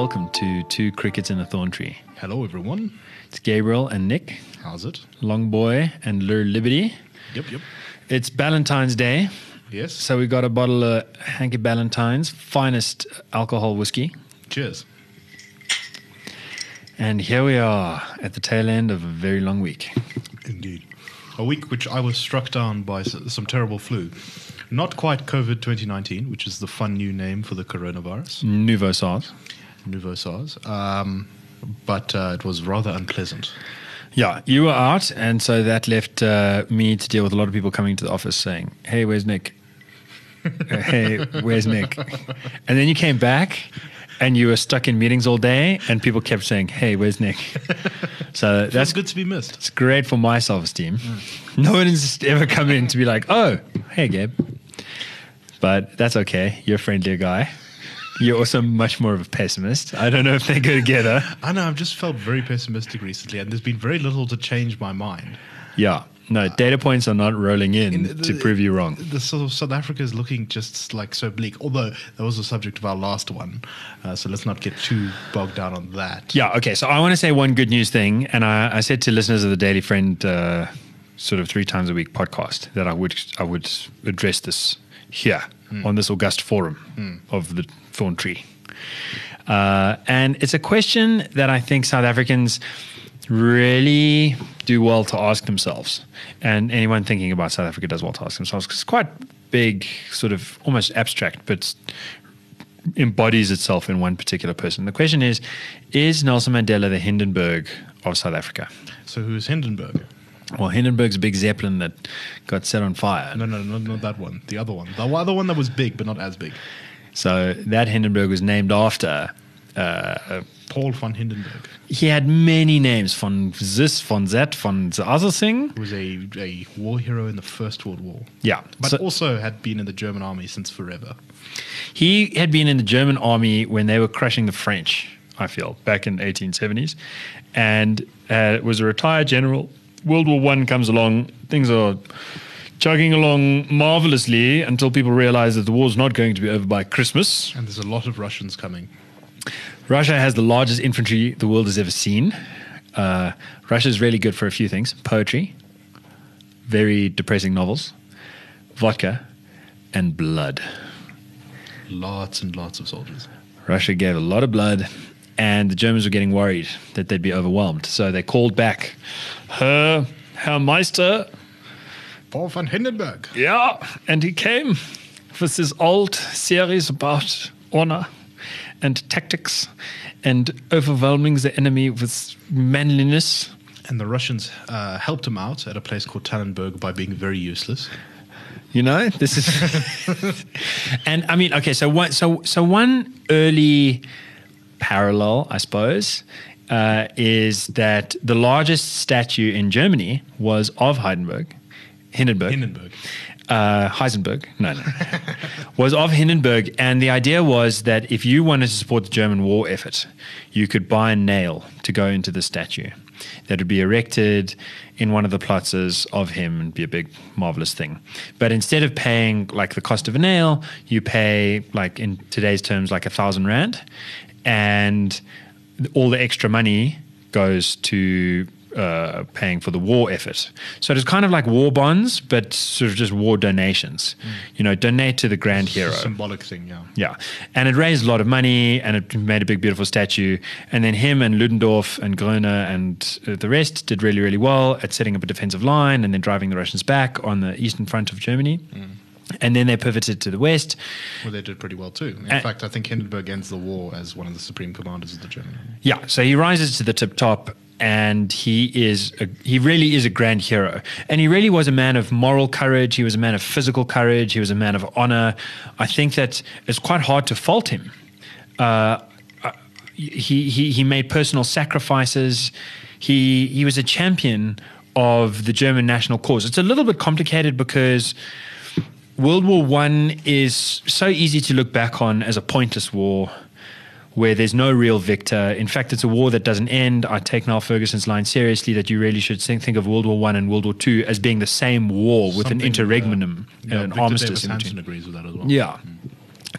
welcome to Two Crickets in a Thorn Tree. Hello, everyone. It's Gabriel and Nick, How's it? Long Boy and Lur Liberty. Yep, yep. It's Valentine's Day, Yes. so we got a bottle of Hanky Ballantine's finest alcohol whiskey. Cheers. And here we are at the tail end of a very long week. Indeed. A week which I was struck down by some terrible flu. Not quite COVID 2019, which is the fun new name for the coronavirus, Nouveau SARS. Nouveau SARS. Um, but uh, it was rather unpleasant. Yeah, you were out, and so that left uh, me to deal with a lot of people coming to the office saying, "Hey, where's Nick? Uh, hey, where's Nick?" And then you came back, and you were stuck in meetings all day, and people kept saying, "Hey, where's Nick?" So That's good to be missed. it's great for my self-esteem. No one has ever come in to be like, "Oh, hey, Gabe," but that's okay. You're a friendlier guy. You're also much more of a pessimist. I don't know if they go together. I know, I've just felt very pessimistic recently, and there's been very little to change my mind. Yeah. No, data points are not rolling in, In the- to prove you wrong. The sort of South Africa is looking just like so bleak, although that was the subject of our last one. Uh, so let's not get too bogged down on that. Yeah. Okay. So I want to say one good news thing, and I, I said to listeners of the Daily Friend, uh, sort of three times a week podcast, that I would I would address this here on this august forum of the Thorn Tree, uh, and it's a question that I think South Africans really do well to ask themselves, and anyone thinking about South Africa does well to ask themselves because it's quite big, sort of almost abstract, but embodies itself in one particular person. The question is Is Nelson Mandela the Hindenburg of South Africa? So who's Hindenburg? Well, Hindenburg's a big zeppelin that got set on fire. No, no, no, not that one. The other one. The other one that was big, but not as big. So that Hindenburg was named after. Uh, Paul von Hindenburg, he had many names von this, von that, von the other thing. who was a, a war hero in the First World War. Yeah. But So also had been in the German army since forever. he had been in the German army when they were crushing the French, I feel, back in the 1870s, and uh, was a retired general. World War One comes along, things are chugging along marvelously until people realize that the war's not going to be over by Christmas. And there's a lot of Russians coming. Russia has the largest infantry the world has ever seen. Uh, Russia is really good for a few things poetry, very depressing novels, vodka, and blood. Lots and lots of soldiers. Russia gave a lot of blood, and the Germans were getting worried that they'd be overwhelmed. So they called back Herr, Herr Meister. Paul von Hindenburg. Yeah, and he came with this old series about honor and tactics and overwhelming the enemy with manliness. And the Russians uh, helped him out at a place called Tannenberg by being very useless. You know, this is, and I mean, okay, so one, so so one early parallel, I suppose, uh, is that the largest statue in Germany was of Heidenberg, Hindenburg, Hindenburg. uh, Heisenberg, no, no, was of Hindenburg, and the idea was that if you wanted to support the German war effort, you could buy a nail to go into the statue that would be erected in one of the plazas of him and be a big marvelous thing. But instead of paying like the cost of a nail, you pay like in today's terms like a thousand rand, and all the extra money goes to uh, paying for the war effort. So it's kind of like war bonds, but sort of just war donations. You know, donate to the grand It's a hero. symbolic thing, yeah. Yeah. And it raised a lot of money and it made a big, beautiful statue. And then him and Ludendorff and Gröner and uh, the rest did really, really well at setting up a defensive line and then driving the Russians back on the eastern front of Germany. And then they pivoted to the west. Well, they did pretty well too. In Uh, fact, I think Hindenburg ends the war as one of the supreme commanders of the German army. Yeah, so he rises to the tip top, and he is a, he really is a grand hero, and he really was a man of moral courage. He was a man of physical courage. He was a man of honor. I think that it's quite hard to fault him. Uh, uh, he he he made personal sacrifices. He he was a champion of the German national cause. It's a little bit complicated because. World War One is so easy to look back on as a pointless war where there's no real victor. In fact, it's a war that doesn't end. I take Niall Ferguson's line seriously that you really should think, of World War One and World War Two as being the same war with an Something, interregnum, uh, yeah, an Victor armistice Davis Hanson agrees with that as well. Yeah.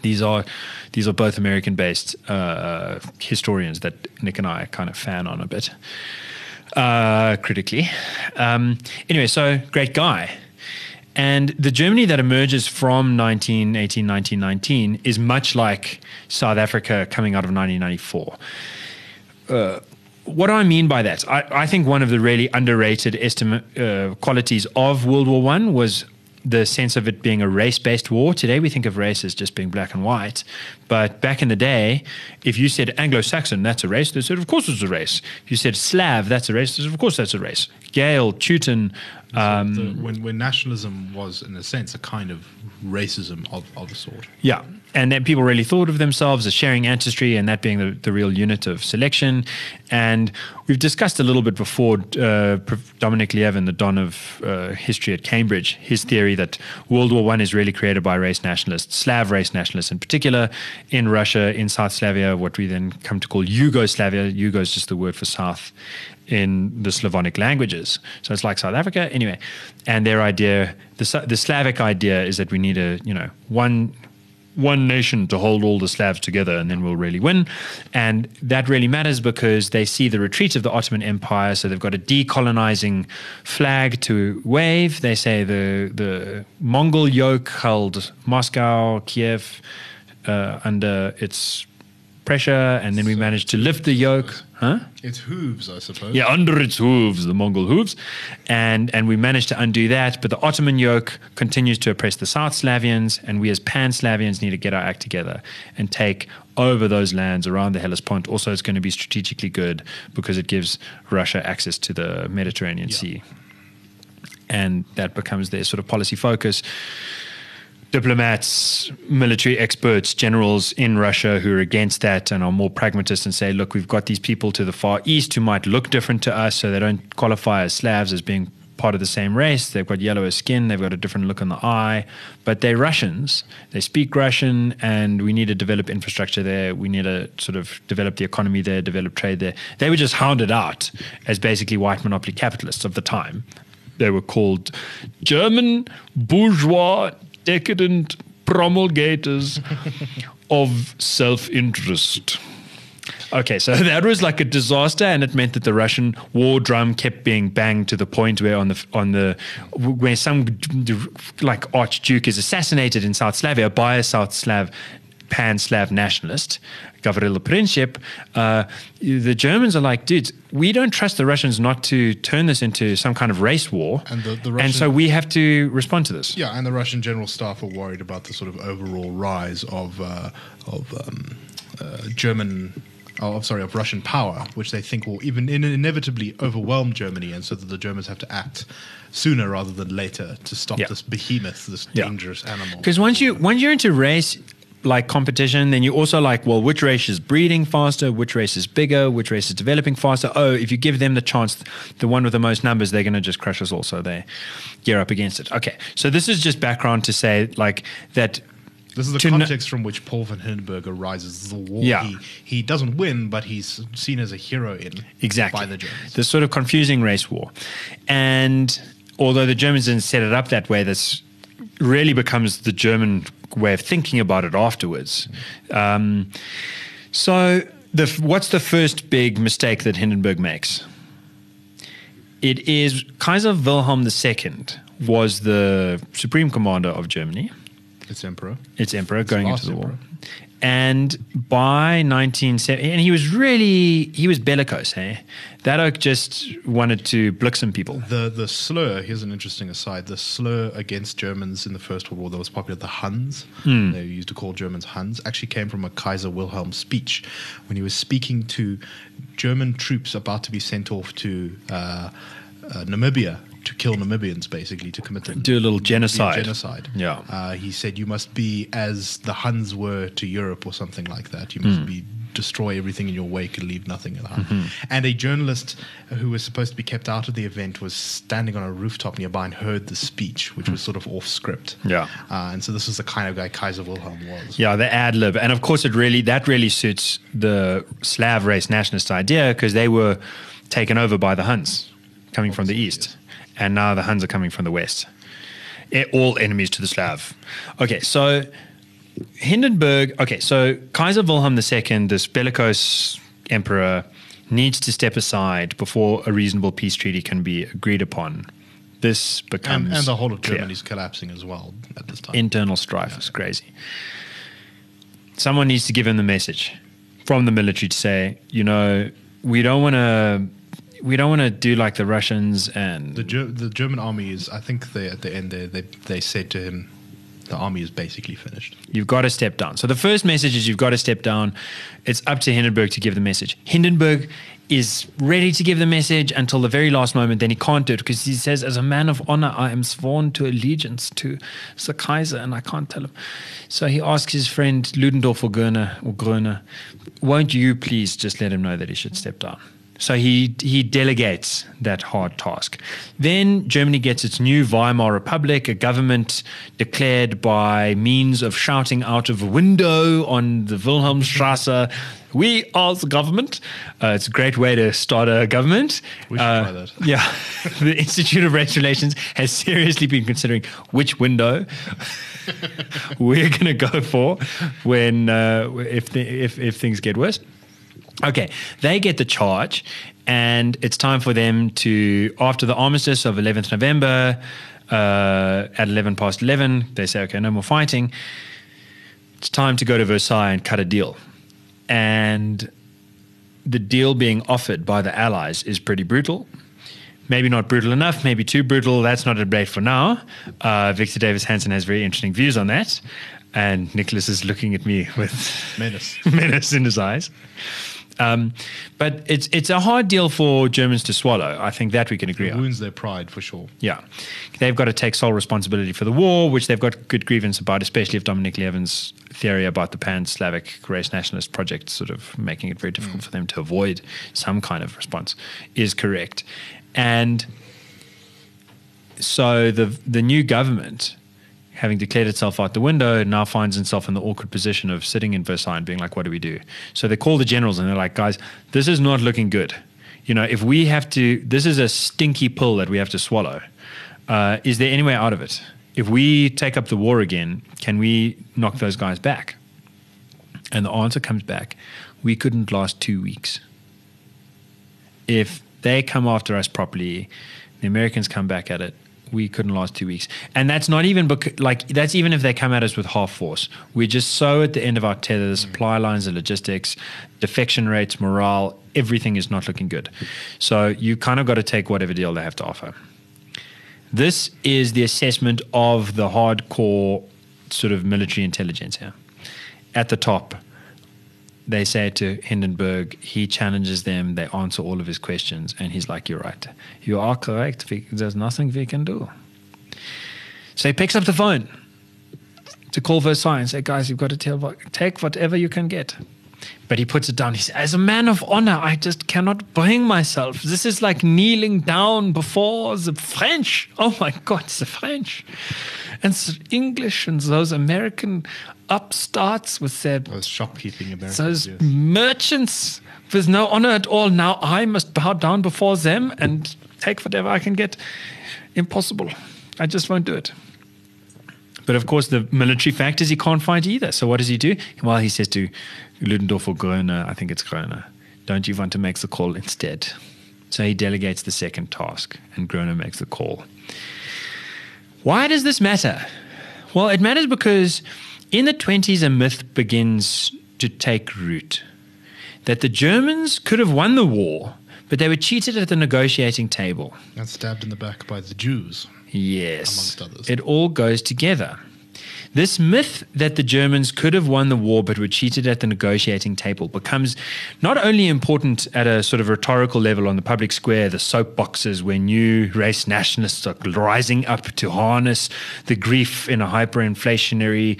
These are these are both American-based uh, historians that Nick and I kind of fan on a bit uh, critically. Um, anyway, so great guy. And the Germany that emerges from 1918, 1919 is much like South Africa coming out of 1994. Uh, what do I mean by that? I, I think one of the really underrated estimate uh, qualities of World War One was the sense of it being a race-based war. Today we think of race as just being black and white, but back in the day, if you said Anglo-Saxon, that's a race. They said, of course, it's a race. If you said Slav, that's a race. They said, of course, that's a race. Gael, Teuton. Um, the, when when nationalism was, in a sense, a kind of racism of, of a sort. Yeah. And then people really thought of themselves as sharing ancestry and that being the, the real unit of selection. And we've discussed a little bit before uh, Dominic Lieven, the Don of uh, history at Cambridge, his theory that World War One is really created by race nationalists, Slav race nationalists in particular, in Russia, in South Slavia, what we then come to call Yugoslavia. Yugo is just the word for South in the Slavonic languages. So it's like South Africa, anyway. And their idea, the, the Slavic idea, is that we need a you know one one nation to hold all the Slavs together, and then we'll really win. And that really matters because they see the retreat of the Ottoman Empire, so they've got a decolonizing flag to wave. They say the the Mongol yoke held Moscow, Kiev uh, under its pressure, and then we managed to lift the yoke. Huh? Its hooves, I suppose. Yeah, under its hooves, the Mongol hooves, and and we managed to undo that. But the Ottoman yoke continues to oppress the South Slavians, and we as Pan Slavians need to get our act together and take over those lands around the Hellespont. Also, it's going to be strategically good because it gives Russia access to the Mediterranean yeah. Sea, and that becomes their sort of policy focus diplomats, military experts, generals in Russia who are against that and are more pragmatist and say, look, we've got these people to the far east who might look different to us, so they don't qualify as Slavs as being part of the same race. They've got yellower skin, they've got a different look in the eye, but they're Russians. They speak Russian, and we need to develop infrastructure there. We need to sort of develop the economy there, develop trade there. They were just hounded out as basically white monopoly capitalists of the time. They were called German bourgeois decadent promulgators of self interest. Okay, so that was like a disaster, and it meant that the Russian war drum kept being banged to the point where on the on the where some like archduke is assassinated in South Slavia by a South Slav pan Slav nationalist, Gavrilo Princip, uh, the Germans are like, dudes, we don't trust the Russians not to turn this into some kind of race war. And, the, the Russian, and so we have to respond to this. Yeah, and the Russian general staff are worried about the sort of overall rise of, uh, of um, uh, German oh, sorry, of Russian power, which they think will even inevitably overwhelm Germany, and so that the Germans have to act sooner rather than later to stop yeah. this behemoth, this yeah. dangerous animal. Because once you once you're into race, like competition, then you also like, well, which race is breeding faster, which race is bigger, which race is developing faster. Oh, if you give them the chance, the one with the most numbers, they're going to just crush us all. So they gear up against it. Okay, so this is just background to say like that. This is the context from which Paul von Hindenburg arises. The war. Yeah. He, he doesn't win, but he's seen as a hero in exactly by the Germans. This sort of confusing race war, and although the Germans didn't set it up that way, this really becomes the German way of thinking about it afterwards. Um, so, the, what's the first big mistake that Hindenburg makes? It is Kaiser Wilhelm II was the supreme commander of Germany. Its emperor. Its emperor it's going into the emperor. And by 1970, and he was really, he was bellicose, hey? That oak just wanted to blick some people. The the slur, here's an interesting aside, the slur against Germans in the First World War that was popular, the Huns, mm. they used to call Germans Huns, actually came from a Kaiser Wilhelm speech when he was speaking to German troops about to be sent off to uh, uh, Namibia to kill Namibians, basically to commit them, do a little genocide. genocide. Yeah. Uh, he said you must be as the Huns were to Europe, or something like that. You must mm. be destroy everything in your wake and leave nothing behind. Mm-hmm. And a journalist who was supposed to be kept out of the event was standing on a rooftop nearby and heard the speech, which was sort of off script. Yeah. Uh, and so this is the kind of guy Kaiser Wilhelm was. Yeah, the ad lib. And of course, it really that really suits the Slav race nationalist idea because they were taken over by the Huns coming from the east and now the Huns are coming from the west. Eh, all enemies to the Slav. Okay, so Hindenburg, okay, so Kaiser Wilhelm II, this bellicose emperor, needs to step aside before a reasonable peace treaty can be agreed upon. This becomes. And, and the whole of. Germany is collapsing as well at this time. Internal strife is crazy. Someone needs to give him the message from the military to say, you know, we don't want to. We don't want to do like the Russians and the, Ger- the German army is, I think they, at the end there, they, they said to him, the army is basically finished. You've got to step down. So the first message is you've got to step down. It's up to Hindenburg to give the message. Hindenburg is ready to give the message until the very last moment. Then he can't do it because he says, as a man of honor, I am sworn to allegiance to the Kaiser and I can't tell him. So he asks his friend Ludendorff or or Gröner, won't you please just let him know that he should step down? So he he delegates that hard task. Then Germany gets its new Weimar Republic, a government declared by means of shouting out of a window on the Wilhelmstrasse, "We are the government." Uh, it's a great way to start a government. We should Uh, try that. Yeah, the Institute of Race Relations has seriously been considering which window we're going to go for when uh, if, the, if if things get worse. Okay, they get the charge, and it's time for them to, after the armistice of 11th November, uh, at 11 past 11, they say, okay, no more fighting. It's time to go to Versailles and cut a deal. And the deal being offered by the Allies is pretty brutal. Maybe not brutal enough, maybe too brutal. That's not a debate for now. Uh, Victor Davis Hanson has very interesting views on that. And Nicholas is looking at me with Menace. menace in his eyes. Um, but it's it's a hard deal for Germans to swallow. I think that we can agree It on. wounds their pride for sure. Yeah, they've got to take sole responsibility for the war, which they've got good grievance about, especially if Dominic Lieven's theory about the pan-Slavic race nationalist project, sort of making it very difficult for them to avoid some kind of response, is correct. And so the the new government, having declared itself out the window, now finds itself in the awkward position of sitting in Versailles and being like, "What do we do?" So they call the generals and they're like, "Guys, this is not looking good. You know, if we have to, this is a stinky pill that we have to swallow. Uh, is there any way out of it? If we take up the war again, can we knock those guys back?" And the answer comes back: We couldn't last two weeks if they come after us properly, the Americans come back at it. We couldn't last two weeks, and that's not even like that's even if they come at us with half force. We're just so at the end of our tether. The supply lines, the logistics, defection rates, morale, everything is not looking good. So you kind of got to take whatever deal they have to offer. This is the assessment of the hardcore sort of military intelligence here. At the top, they say to Hindenburg, he challenges them, they answer all of his questions, and he's like, You're right. You are correct. There's nothing we can do. So he picks up the phone to call Versailles and say, Guys, you've got to tell, take whatever you can get. But he puts it down. He says, As a man of honor, I just cannot bring myself. This is like kneeling down before the French. Oh my God, the French. And the English and those American upstarts with their Those shopkeeping Americans. those yes. merchants with no honor at all. Now I must bow down before them and take whatever I can get. Impossible. I just won't do it. But of course, the military factors he can't fight either. So what does he do? Well, he says to Ludendorff or Groener, I think it's Groener, don't you want to make the call instead? So he delegates the second task, and Groener makes the call. Why does this matter? Well, it matters because in the 20s, a myth begins to take root that the Germans could have won the war, but they were cheated at the negotiating table. And stabbed in the back by the Jews. Yes. Amongst others. It all goes together. This myth that the Germans could have won the war but were cheated at the negotiating table becomes not only important at a sort of rhetorical level on the public square, the soapboxes where new race nationalists are rising up to harness the grief in a hyperinflationary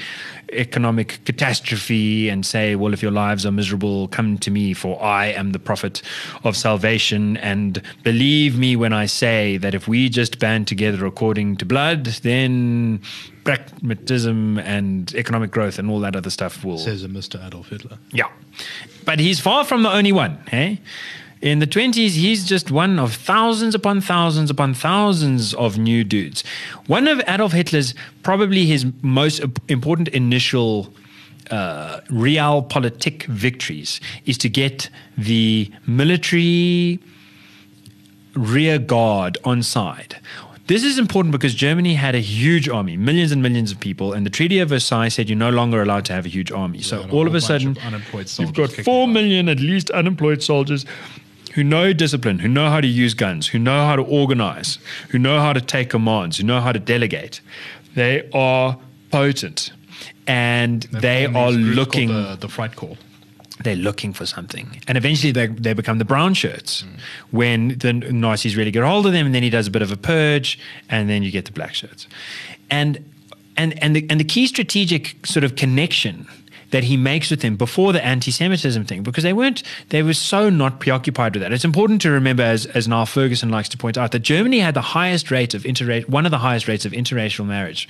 economic catastrophe and say, well, if your lives are miserable, come to me, for I am the prophet of salvation. And believe me when I say that if we just band together according to blood, then pragmatism and economic growth and all that other stuff will. Says a Mr. Adolf Hitler. Yeah. But he's far from the only one, hey? In the 20s, he's just one of thousands upon thousands upon thousands of new dudes. One of Adolf Hitler's, probably his most important initial uh, realpolitik victories is to get the military rear guard on side. This is important because Germany had a huge army, millions and millions of people, and the Treaty of Versailles said you're no longer allowed to have a huge army. so a all of a sudden, of you've got four million at least unemployed soldiers who know discipline, who know how to use guns, who know how to organize, who know how to take commands, who know how to delegate. They are potent, and They're looking the, the fright call. they're looking for something. And eventually they, they become the brown shirts hmm. when the Nazis really get hold of them. And then he does a bit of a purge, and then you get the black shirts. And, and, and, the, and the key strategic sort of connection that he makes with them before the anti-Semitism thing, because they weren't, they were so not preoccupied with that. It's important to remember, as, as Niall Ferguson likes to point out, that Germany had the highest rate of inter, one of the highest rates of interracial marriage.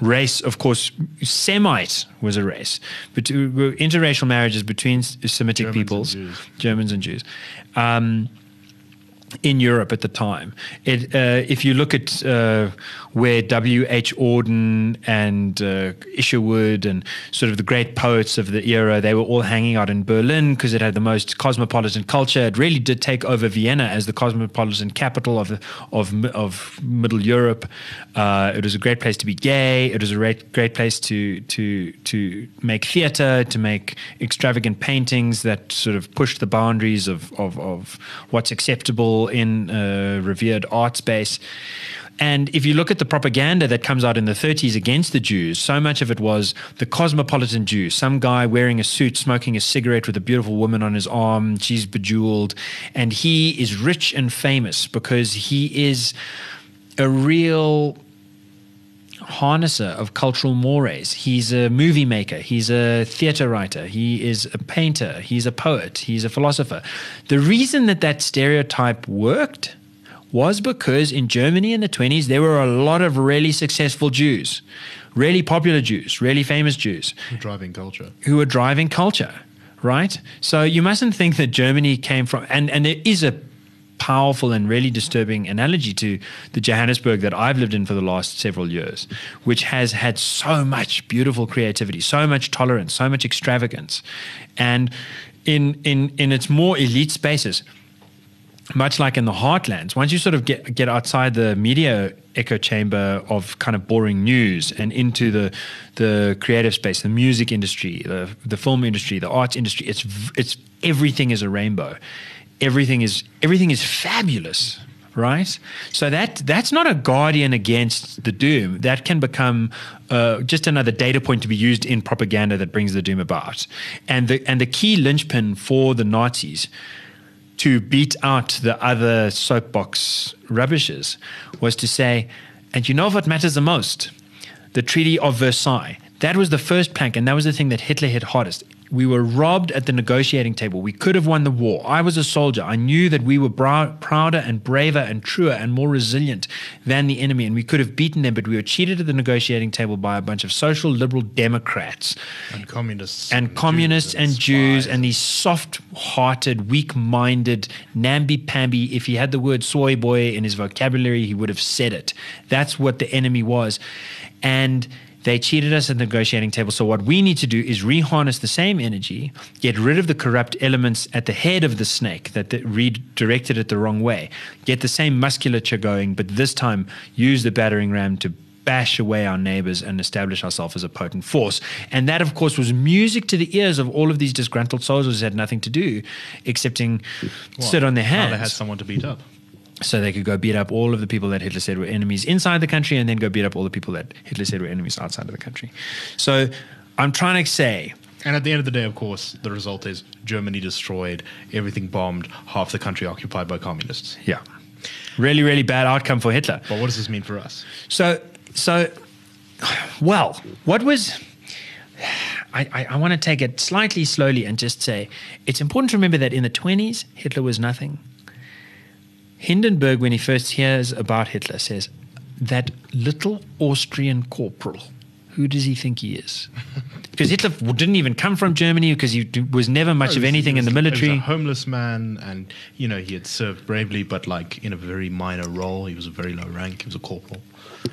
Race, of course, Semite was a race, but uh, interracial marriages between Semitic Germans peoples, Jews. Germans and Jews. Um, in Europe at the time. It, uh, if you look at uh, where W.H. Auden and uh, Isherwood and sort of the great poets of the era, they were all hanging out in Berlin because it had the most cosmopolitan culture. It really did take over Vienna as the cosmopolitan capital of of of Middle Europe. Uh, it was a great place to be gay. It was a great great place to to to make theater, to make extravagant paintings that sort of pushed the boundaries of of, of what's acceptable in uh, revered art space. And if you look at the propaganda that comes out in the 30s against the Jews, so much of it was the cosmopolitan Jew, some guy wearing a suit, smoking a cigarette with a beautiful woman on his arm, she's bejeweled, and he is rich and famous because he is a real harnesser of cultural mores. He's a movie maker. He's a theater writer. He is a painter. He's a poet. He's a philosopher. The reason that that stereotype worked was because in Germany in the 20s, there were a lot of really successful Jews, really popular Jews, really famous Jews Driving culture. who were driving culture, right? So you mustn't think that Germany came from, and, and there is a powerful and really disturbing analogy to the Johannesburg that I've lived in for the last several years, which has had so much beautiful creativity, so much tolerance, so much extravagance. And in, in, in its more elite spaces, much like in the heartlands, once you sort of get get outside the media echo chamber of kind of boring news and into the the creative space, the music industry, the the film industry, the arts industry, it's it's everything is a rainbow. Everything is everything is fabulous, right? So that that's not a guardian against the doom. That can become uh, just another data point to be used in propaganda that brings the doom about. And the and the key linchpin for the Nazis to beat out the other soapbox rubbishes was to say, and you know what matters the most? The Treaty of Versailles. That was the first plank, and that was the thing that Hitler hit hardest. We were robbed at the negotiating table. We could have won the war. I was a soldier. I knew that we were brow- prouder and braver and truer and more resilient than the enemy, and we could have beaten them, but we were cheated at the negotiating table by a bunch of social liberal Democrats And communists. and communists and Jews and these soft-hearted, weak-minded, namby-pamby. If he had the word "soy boy" in his vocabulary, he would have said it. That's what the enemy was, and they cheated us at the negotiating table. So what we need to do is reharness the same energy, get rid of the corrupt elements at the head of the snake that redirected it the wrong way, get the same musculature going, but this time use the battering ram to bash away our neighbors and establish ourselves as a potent force. And that, of course, was music to the ears of all of these disgruntled soldiers who had nothing to do excepting sit on their hands they had someone to beat up. So they could go beat up all of the people that Hitler said were enemies inside the country and then go beat up all the people that Hitler said were enemies outside of the country. So I'm trying to say And at the end of the day, of course, the result is Germany destroyed, everything bombed, half the country occupied by communists. Yeah. Really, really bad outcome for Hitler. But what does this mean for us? So, so, well, what was. I, I, I want to take it slightly slowly and just say it's important to remember that in the 20s, Hitler was nothing. Hindenburg, when he first hears about Hitler, says, That little Austrian corporal, who does he think he is? Because Hitler didn't even come from Germany because he was never much oh, He of anything he in the was- He military. was a homeless man, and you know he had served bravely, but like in a very minor role. He was a very low rank. He was a corporal.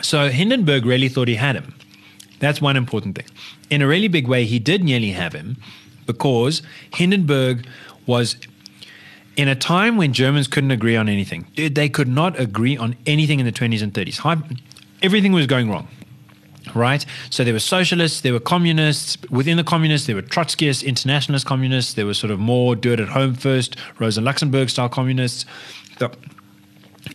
So Hindenburg really thought he had him. That's one important thing. In a really big way, he did nearly have him because Hindenburg was in a time when Germans couldn't agree on anything. Dude, they could not agree on anything in the 20s and 30s. Hi- Everything was going wrong. Right? So there were socialists, there were communists. Within the communists, there were Trotskyists, internationalist communists. There were sort of more do it at home first, Rosa Luxemburg style communists. The-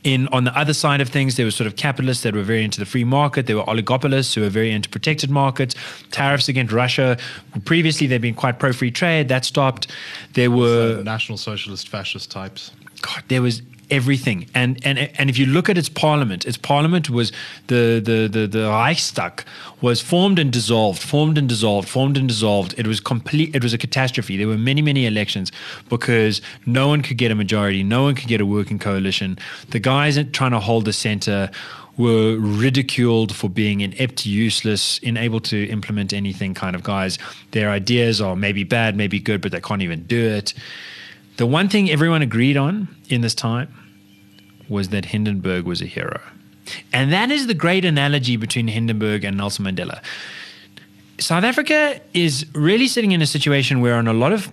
in on the other side of things, there were sort of capitalists that were very into the free market. There were oligopolists who were very into protected markets, tariffs against Russia. Previously, they'd been quite pro free trade. That stopped. There were Uh, National Socialist fascist types. God, there was everything. And and and if you look at its parliament, its parliament was the the the, the Reichstag was formed and dissolved, formed and dissolved, formed and dissolved. It was complete. It was a catastrophe. There were many many elections because no one could get a majority, no one could get a working coalition. The guys trying to hold the center were ridiculed for being inept, useless, unable to implement anything kind of guys. Their ideas are maybe bad, maybe good, but they can't even do it. The one thing everyone agreed on in this time was that Hindenburg was a hero. And that is the great analogy between Hindenburg and Nelson Mandela. South Africa is really sitting in a situation where on a lot of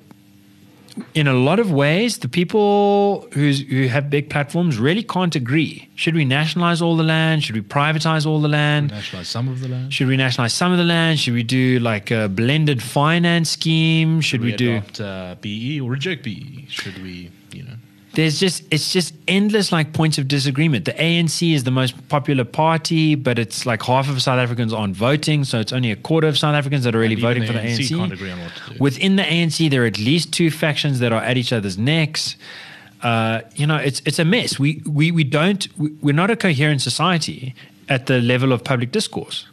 in a lot of ways, the people who's, who have big platforms really can't agree. Should we nationalize all the land? Should we privatize all the land? Nationalize some of the land. Should we nationalize some of the land? Should we do like a blended finance scheme? Should, we, do? adopt uh, BE or reject BE? Should we, you know? There's just it's just endless like points of disagreement. The ANC is the most popular party, but it's like half of South Africans aren't voting, so it's only a quarter of South Africans that are really voting for the ANC. can't agree on what to do. Within the ANC, there are at least two factions that are at each other's necks. Uh, you know, it's it's a mess. We we we don't we, we're not a coherent society at the level of public discourse.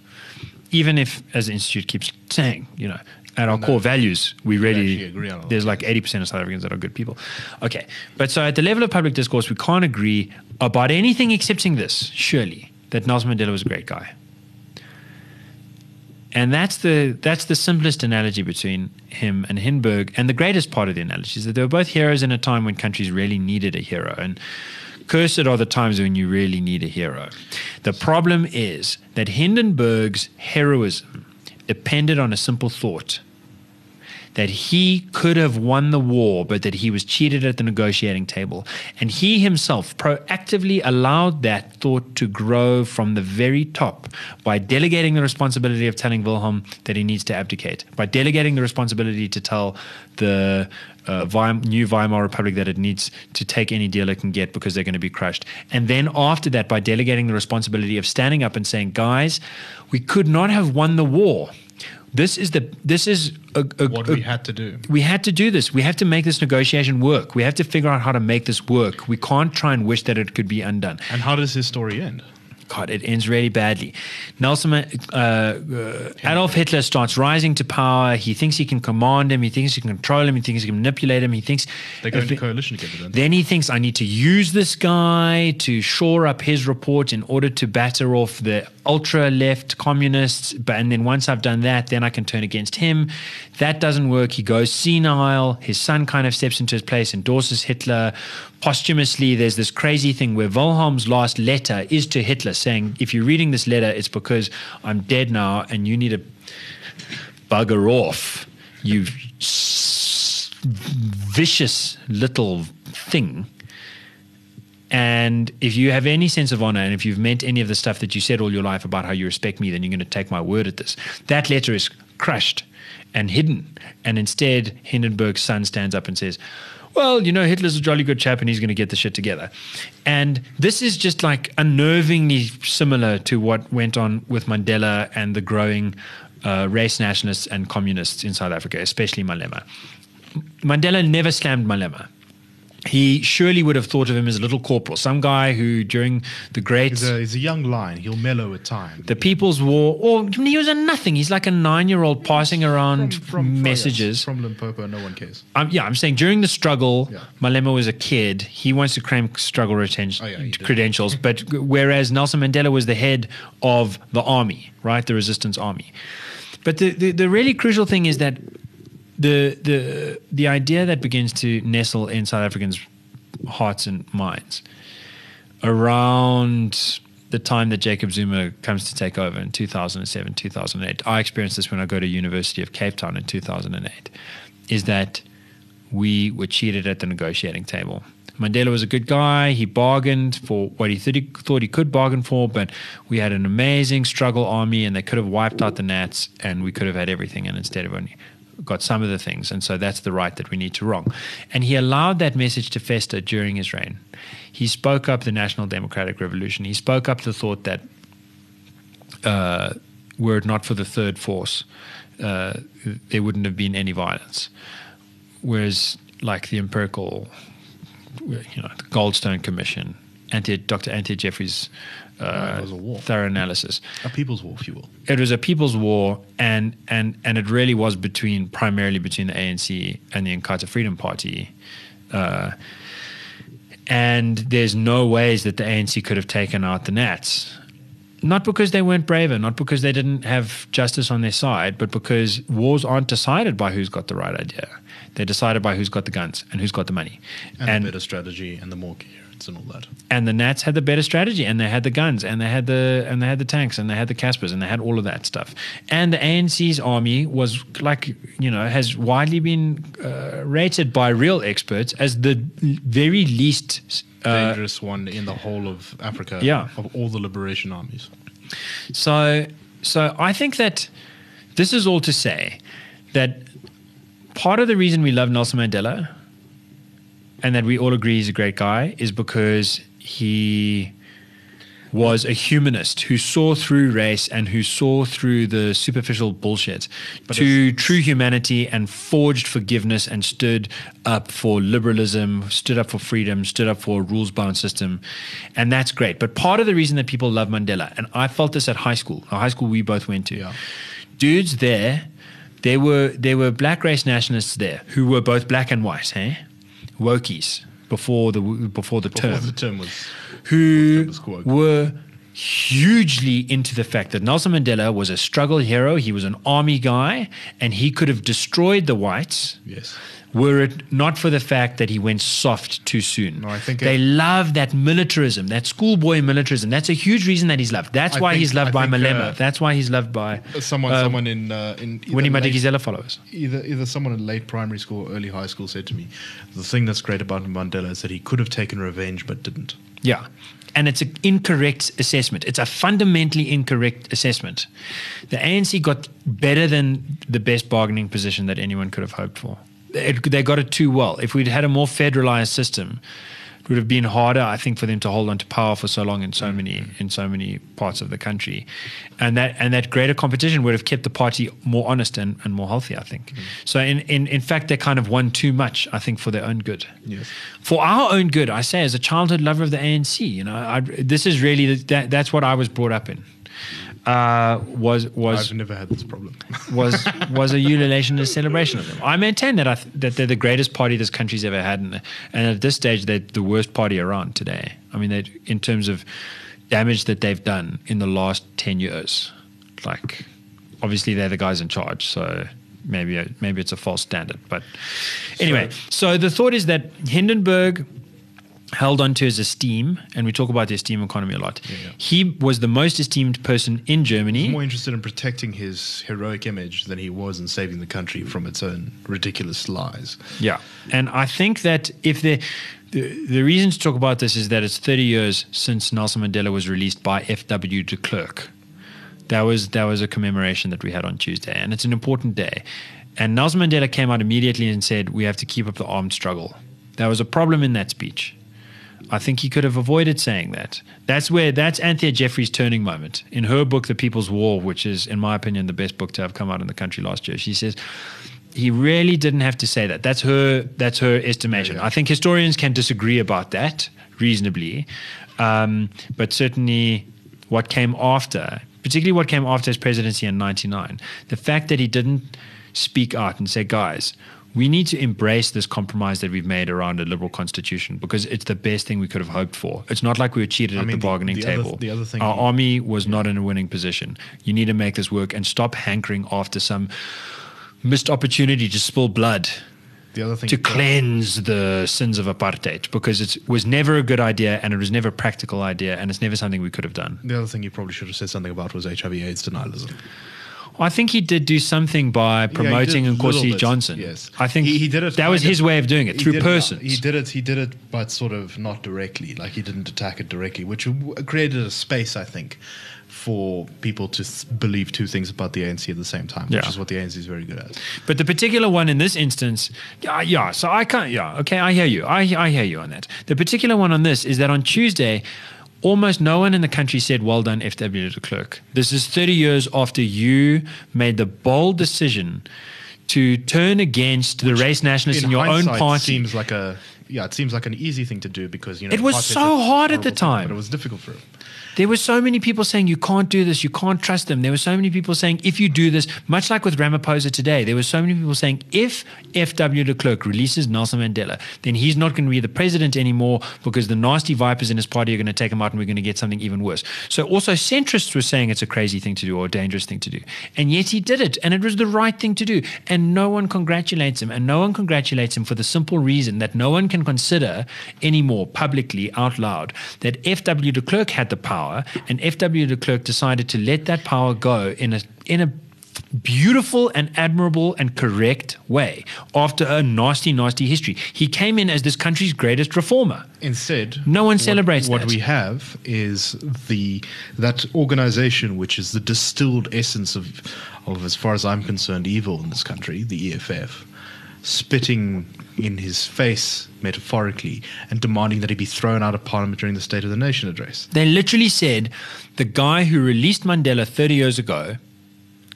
Even if, as the institute keeps saying, you know, at our No. core values, we really agree on there's like 80% of South Africans that are good people. Okay. But so at the level of public discourse, we can't agree about anything excepting this, surely, that Nelson Mandela was a great guy. And that's the that's the simplest analogy between him and Hindenburg. And the greatest part of the analogy is that they were both heroes in a time when countries really needed a hero. And cursed are the times when you really need a hero. The problem is that Hindenburg's heroism depended on a simple thought that he could have won the war, but that he was cheated at the negotiating table. And he himself proactively allowed that thought to grow from the very top by delegating the responsibility of telling Wilhelm that he needs to abdicate, by delegating the responsibility to tell the uh, Weim- new Weimar Republic that it needs to take any deal it can get because they're going to be crushed. And then after that, by delegating the responsibility of standing up and saying, guys, we could not have won the war. This is the this is a, a, What a- we had to do. we had to do this. We have to make this negotiation work. We have to figure out how to make this work. We can't try and wish that it could be undone. And how does his story end? God, it ends really badly. Nelson, uh, uh, Adolf Hitler starts rising to power. He thinks he can command him. He thinks he can control him. He thinks he can manipulate him. He thinks They go into it- coalition together, they? then he thinks I need to use this guy to shore up his report in order to batter off the ultra left communists. But and then once I've done that, then I can turn against him. That doesn't work. He goes senile. His son kind of steps into his place, endorses Hitler. Posthumously, there's this crazy thing where Wilhelm's last letter is to Hitler saying, if you're reading this letter, it's because I'm dead now and you need to bugger off, you vicious little thing. And if you have any sense of honor and if you've meant any of the stuff that you said all your life about how you respect me, then you're going to take my word at this. That letter is crushed and hidden. And instead, Hindenburg's son stands up and says, well, you know, Hitler's a jolly good chap and he's going to get the shit together. And this is just like unnervingly similar to what went on with Mandela and the growing uh, race nationalists and communists in South Africa, especially Malema. Mandela never slammed Malema. He surely would have thought of him as a little corporal, some guy who, during the great He's a, he's a young lion. He'll mellow with time. the People's War, or he was a nothing. He's like a nine-year-old passing around messages. From Limpopo, no one cares. Um, yeah, I'm saying during the struggle, Yeah. Malema was a kid. He wants to claim struggle retention Oh, yeah, credentials, but whereas Nelson Mandela was the head of the army, right, the resistance army. But the, the, the really crucial thing is that the the the idea that begins to nestle in South Africans' hearts and minds around the time that Jacob Zuma comes to take over in 2007, 2008, I experienced this when I go to University of Cape Town in 2008, is that we were cheated at the negotiating table. Mandela was a good guy. He bargained for what he, th- thought he could bargain for, but we had an amazing struggle army, and they could have wiped out the Nats, and we could have had everything. And instead of only got some of the things, and so that's the right that we need to wrong. And he allowed that message to fester during his reign. He spoke up the National Democratic Revolution. He spoke up the thought that uh, were it not for the third force, uh, there wouldn't have been any violence. Whereas, like the empirical, you know, the Goldstone Commission, anti, Dr. Anthea Jeffery's uh, it was a war. thorough analysis. A people's war, if you will. it was a people's war and and and it really was between primarily between the ANC and the Inkatha Freedom Party. Uh, and there's no ways that the ANC could have taken out the Nats. Not because they weren't braver not because they didn't have justice on their side but because wars aren't decided by who's got the right idea. They're decided by who's got the guns and who's got the money. And, the better strategy and the more coherence and all that. and the Nats had the better strategy, and they had the guns, and they had the and they had the tanks, and they had the Casspirs, and they had all of that stuff. And the ANC's army was like you know has widely been uh, rated by real experts as the very least. Uh, Dangerous one in the whole of Africa. Yeah. Of all the liberation armies. so so I think that this is all to say that part of the reason we love Nelson Mandela and that we all agree he's a great guy is because he was a humanist who saw through race and who saw through the superficial bullshit to true humanity and forged forgiveness and stood up for liberalism, stood up for freedom, stood up for a rules bound system. And that's great. But part of the reason that people love Mandela, and I felt this at high school, a high school we both went to, Yeah. dudes there, there were there were black race nationalists there who were both black and white, hey? Wokies before the before the Before term the term was who was were hugely into the fact that Nelson Mandela was a struggle hero. He was an army guy, and he could have destroyed the whites. yes. Were it not for the fact that he went soft too soon, No, I think they it- love that militarism, that schoolboy militarism. That's a huge reason that he's loved. That's I why think- he's loved I by think, Malema. uh, That's why he's loved by Someone, um, someone in uh, in Winnie Madikizela followers. either either someone in late primary school or early high school said to me, the thing that's great about Mandela is that he could have taken revenge but didn't. Yeah. And it's an incorrect assessment. It's a fundamentally incorrect assessment. The ANC got better than the best bargaining position that anyone could have hoped for. It, they got it too well. If we'd had a more federalized system, it would have been harder, I think, for them to hold on to power for so long in so mm. many in so many parts of the country, and that and that greater competition would have kept the party more honest and, and more healthy. I think. Mm. So in, in in fact, they kind of won too much. I think for their own good Yes. for our own good, I say, as a childhood lover of the ANC, you know, I, this is really the, that, that's what I was brought up in. Uh, was was I've never had this problem. was was a ululation and a celebration of them. I maintain that I th- that they're the greatest party this country's ever had, and, and at this stage, they're the worst party around today. I mean, in terms of damage that they've done in the last ten years. Like, obviously, they're the guys in charge, so maybe maybe it's a false standard. But anyway, so the thought is that Hindenburg held on to his esteem, and we talk about the esteem economy a lot. Yeah, yeah. He was the most esteemed person in Germany. more interested in protecting his heroic image than he was in saving the country from its own ridiculous lies. Yeah, and I think that if the, the the reason to talk about this is that it's 30 years since Nelson Mandela was released by F.W. de Klerk. That was that was a commemoration that we had on Tuesday, and it's an important day. And Nelson Mandela came out immediately and said, "We have to keep up the armed struggle." There was a problem in that speech. I think he could have avoided saying that. That's where that's Anthea Jeffery's turning moment. In her book, The People's War, which is, in my opinion, the best book to have come out in the country last year, she says he really didn't have to say that. That's her. That's her estimation. I think historians can disagree about that reasonably, um, but certainly what came after, particularly what came after his presidency in '99, the fact that he didn't speak out and say, guys. We need to embrace this compromise that we've made around a liberal constitution because it's the best thing we could have hoped for. It's not like we were cheated I at mean, the bargaining the other- table. the other thing Our army was not in a winning position. You need to make this work and stop hankering after some missed opportunity to spill blood The other thing to cleanse the sins of apartheid because it was never a good idea and it was never a practical idea and it's never something we could have done. The other thing you probably should have said something about was HIV/AIDS denialism. I think he did do something by promoting little Nkosi Johnson. Yes, I think he, he did it. That was kind his way of doing it through persons. He did it. He did it, but sort of not directly. Like he didn't attack it directly, which created a space, I think, for people to th- believe two things about the ANC at the same time, which Yeah. is what the ANC is very good at. But the particular one in this instance, yeah, yeah. So I can't. Yeah, okay. I hear you. I I hear you on that. The particular one on this is that on Tuesday, almost no one in the country said, "Well done, FW de Klerk." This is 30 years after you made the bold decision to turn against the race nationalists in, your own party. seems like a yeah, it seems like an easy thing to do because you know It was so hard at the time. but it was difficult for him. There were so many people saying you can't do this, you can't trust them. There were so many people saying if you do this, much like with Ramaphosa today, there were so many people saying if FW de Klerk releases Nelson Mandela, then he's not going to be the president anymore because the nasty vipers in his party are going to take him out and we're going to get something even worse. So also centrists were saying it's a crazy thing to do or a dangerous thing to do. And yet he did it and it was the right thing to do. And no one congratulates him. And no one congratulates him for the simple reason that no one can consider anymore publicly out loud that FW de Klerk had the power and FW de Klerk decided to let that power go in a in a beautiful and admirable and correct way after a nasty, nasty history. He came in as this country's greatest reformer. Instead, No one what- celebrates what that. we have is the that organization which is the distilled essence of of as far as I'm concerned evil in this country, the EFF, spitting in his face metaphorically and demanding that he be thrown out of parliament during the State of the Nation address. They literally said the guy who released Mandela 30 years ago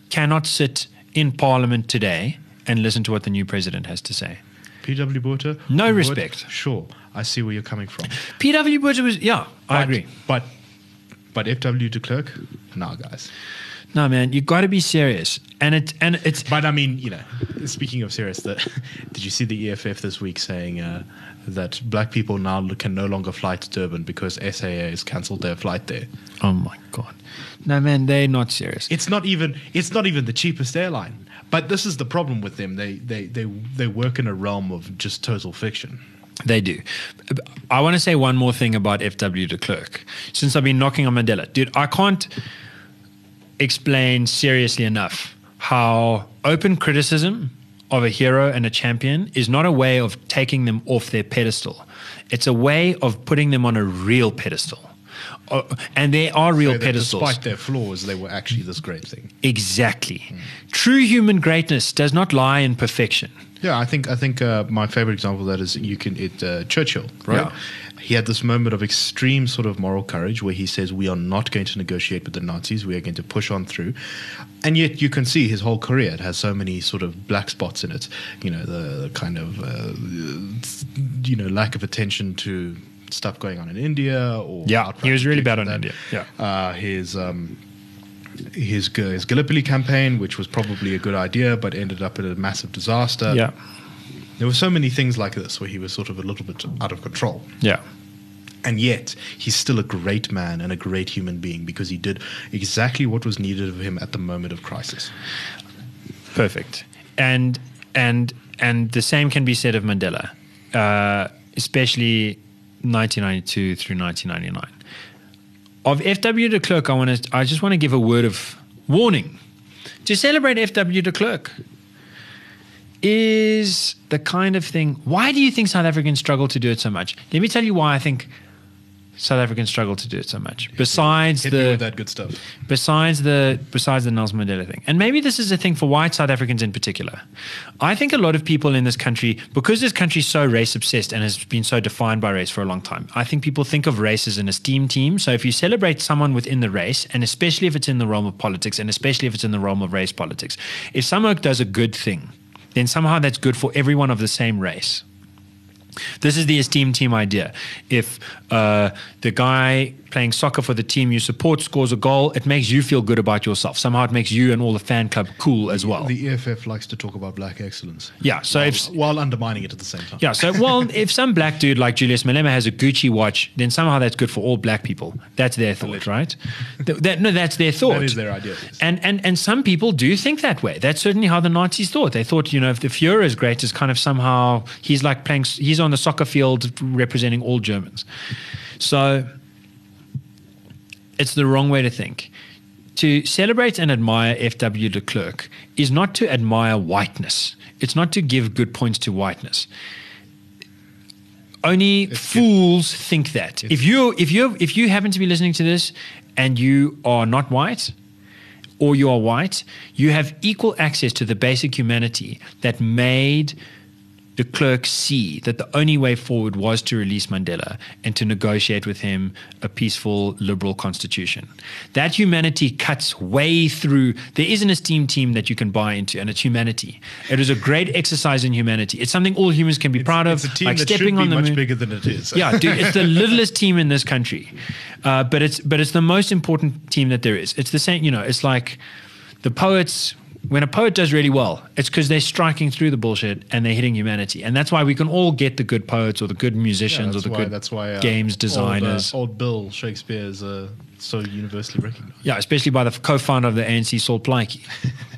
cannot sit in parliament today and listen to what the new president has to say. PW Botha? No respect. Sure, I see where you're coming from. PW Butcher was, yeah, I agree. But but FW de Klerk, nah, guys. No, man, you got to be serious. And it and it's But I mean, you know, speaking of serious, that did you see the EFF this week saying uh, that black people now can no longer fly to Durban because SAA has cancelled their flight there? oh my god. No, man, they're not serious. It's not even it's not even the cheapest airline. But this is the problem with them. They they they they work in a realm of just total fiction. They do. I want to say one more thing about FW de Klerk. Since I've been knocking on Mandela, dude, I can't explain seriously enough how open criticism of a hero and a champion is not a way of taking them off their pedestal. It's a way of putting them on a real pedestal. Uh, and there are real So pedestals. Despite their flaws, they were actually this great thing. Exactly. True human greatness does not lie in perfection. Yeah, I think I think uh, my favorite example of that is you can it uh, Churchill, right? Yeah. He had this moment of extreme sort of moral courage where he says, "We are not going to negotiate with the Nazis. We are going to push on through." And yet, you can see his whole career. It has so many sort of black spots in it. You know, the, the kind of uh, you know lack of attention to stuff going on in India, or Yeah, he was really bad on of India. that. uh, his. Um, his, his Gallipoli campaign, which was probably a good idea, but ended up in a massive disaster. Yeah. There were so many things like this where he was sort of a little bit out of control. Yeah. And yet, he's still a great man and a great human being because he did exactly what was needed of him at the moment of crisis. Perfect. And and and the same can be said of Mandela, uh, especially 1992 through 1999. Of FW de Klerk, I want to. I just want to give a word of warning. To celebrate FW de Klerk is the kind of thing. Why do you think South Africans struggle to do it so much? Let me tell you why I think South Africans struggle to do it so much. Besides Hit the that good stuff. besides the besides the Nelson Mandela thing, and maybe this is a thing for white South Africans in particular. I think a lot of people in this country, because this country is so race obsessed and has been so defined by race for a long time, I think people think of race as an esteem team. So if you celebrate someone within the race, and especially if it's in the realm of politics, and especially if it's in the realm of race politics, if someone does a good thing, then somehow that's good for everyone of the same race. This is the esteemed team idea. If uh, the guy playing soccer for the team you support scores a goal, it makes you feel good about yourself. Somehow it makes you and all the fan club cool as well. The EFF likes to talk about black excellence. Yeah, so while, if- while undermining it at the same time. Yeah, so well, if some black dude like Julius Malema has a Gucci watch, then somehow that's good for all black people. That's their thought, right? Th- that, no, that's their thought. That is their idea, yes. And and and some people do think that way. That's certainly how the Nazis thought. They thought, you know, if the Führer is great, is kind of somehow he's like playing. He's on the soccer field representing all Germans. So it's the wrong way to think. To celebrate and admire F.W. de Klerk is not to admire whiteness. It's not to give good points to whiteness. Only fools think that. If you if you if you happen to be listening to this and you are not white or you are white, you have equal access to the basic humanity that made de Klerk see that the only way forward was to release Mandela and to negotiate with him a peaceful liberal constitution. That humanity cuts way through. There is an esteemed team that you can buy into, and it's humanity. It is a great exercise in humanity. It's something all humans can be proud of. It's a team like that stepping should be on the much moon. bigger than it is. Yeah, dude, it's the littlest team in this country, uh, but it's but it's the most important team that there is. It's the same, you know. It's like the poets. When a poet does really well, it's because they're striking through the bullshit and they're hitting humanity, and that's why we can all get the good poets or the good Yeah, musicians or the why, good that's why uh, games old, uh, designers. Old, Bill Shakespeare is uh, so universally recognized. Yeah, especially by the co-founder of the ANC, Sol Plaatje,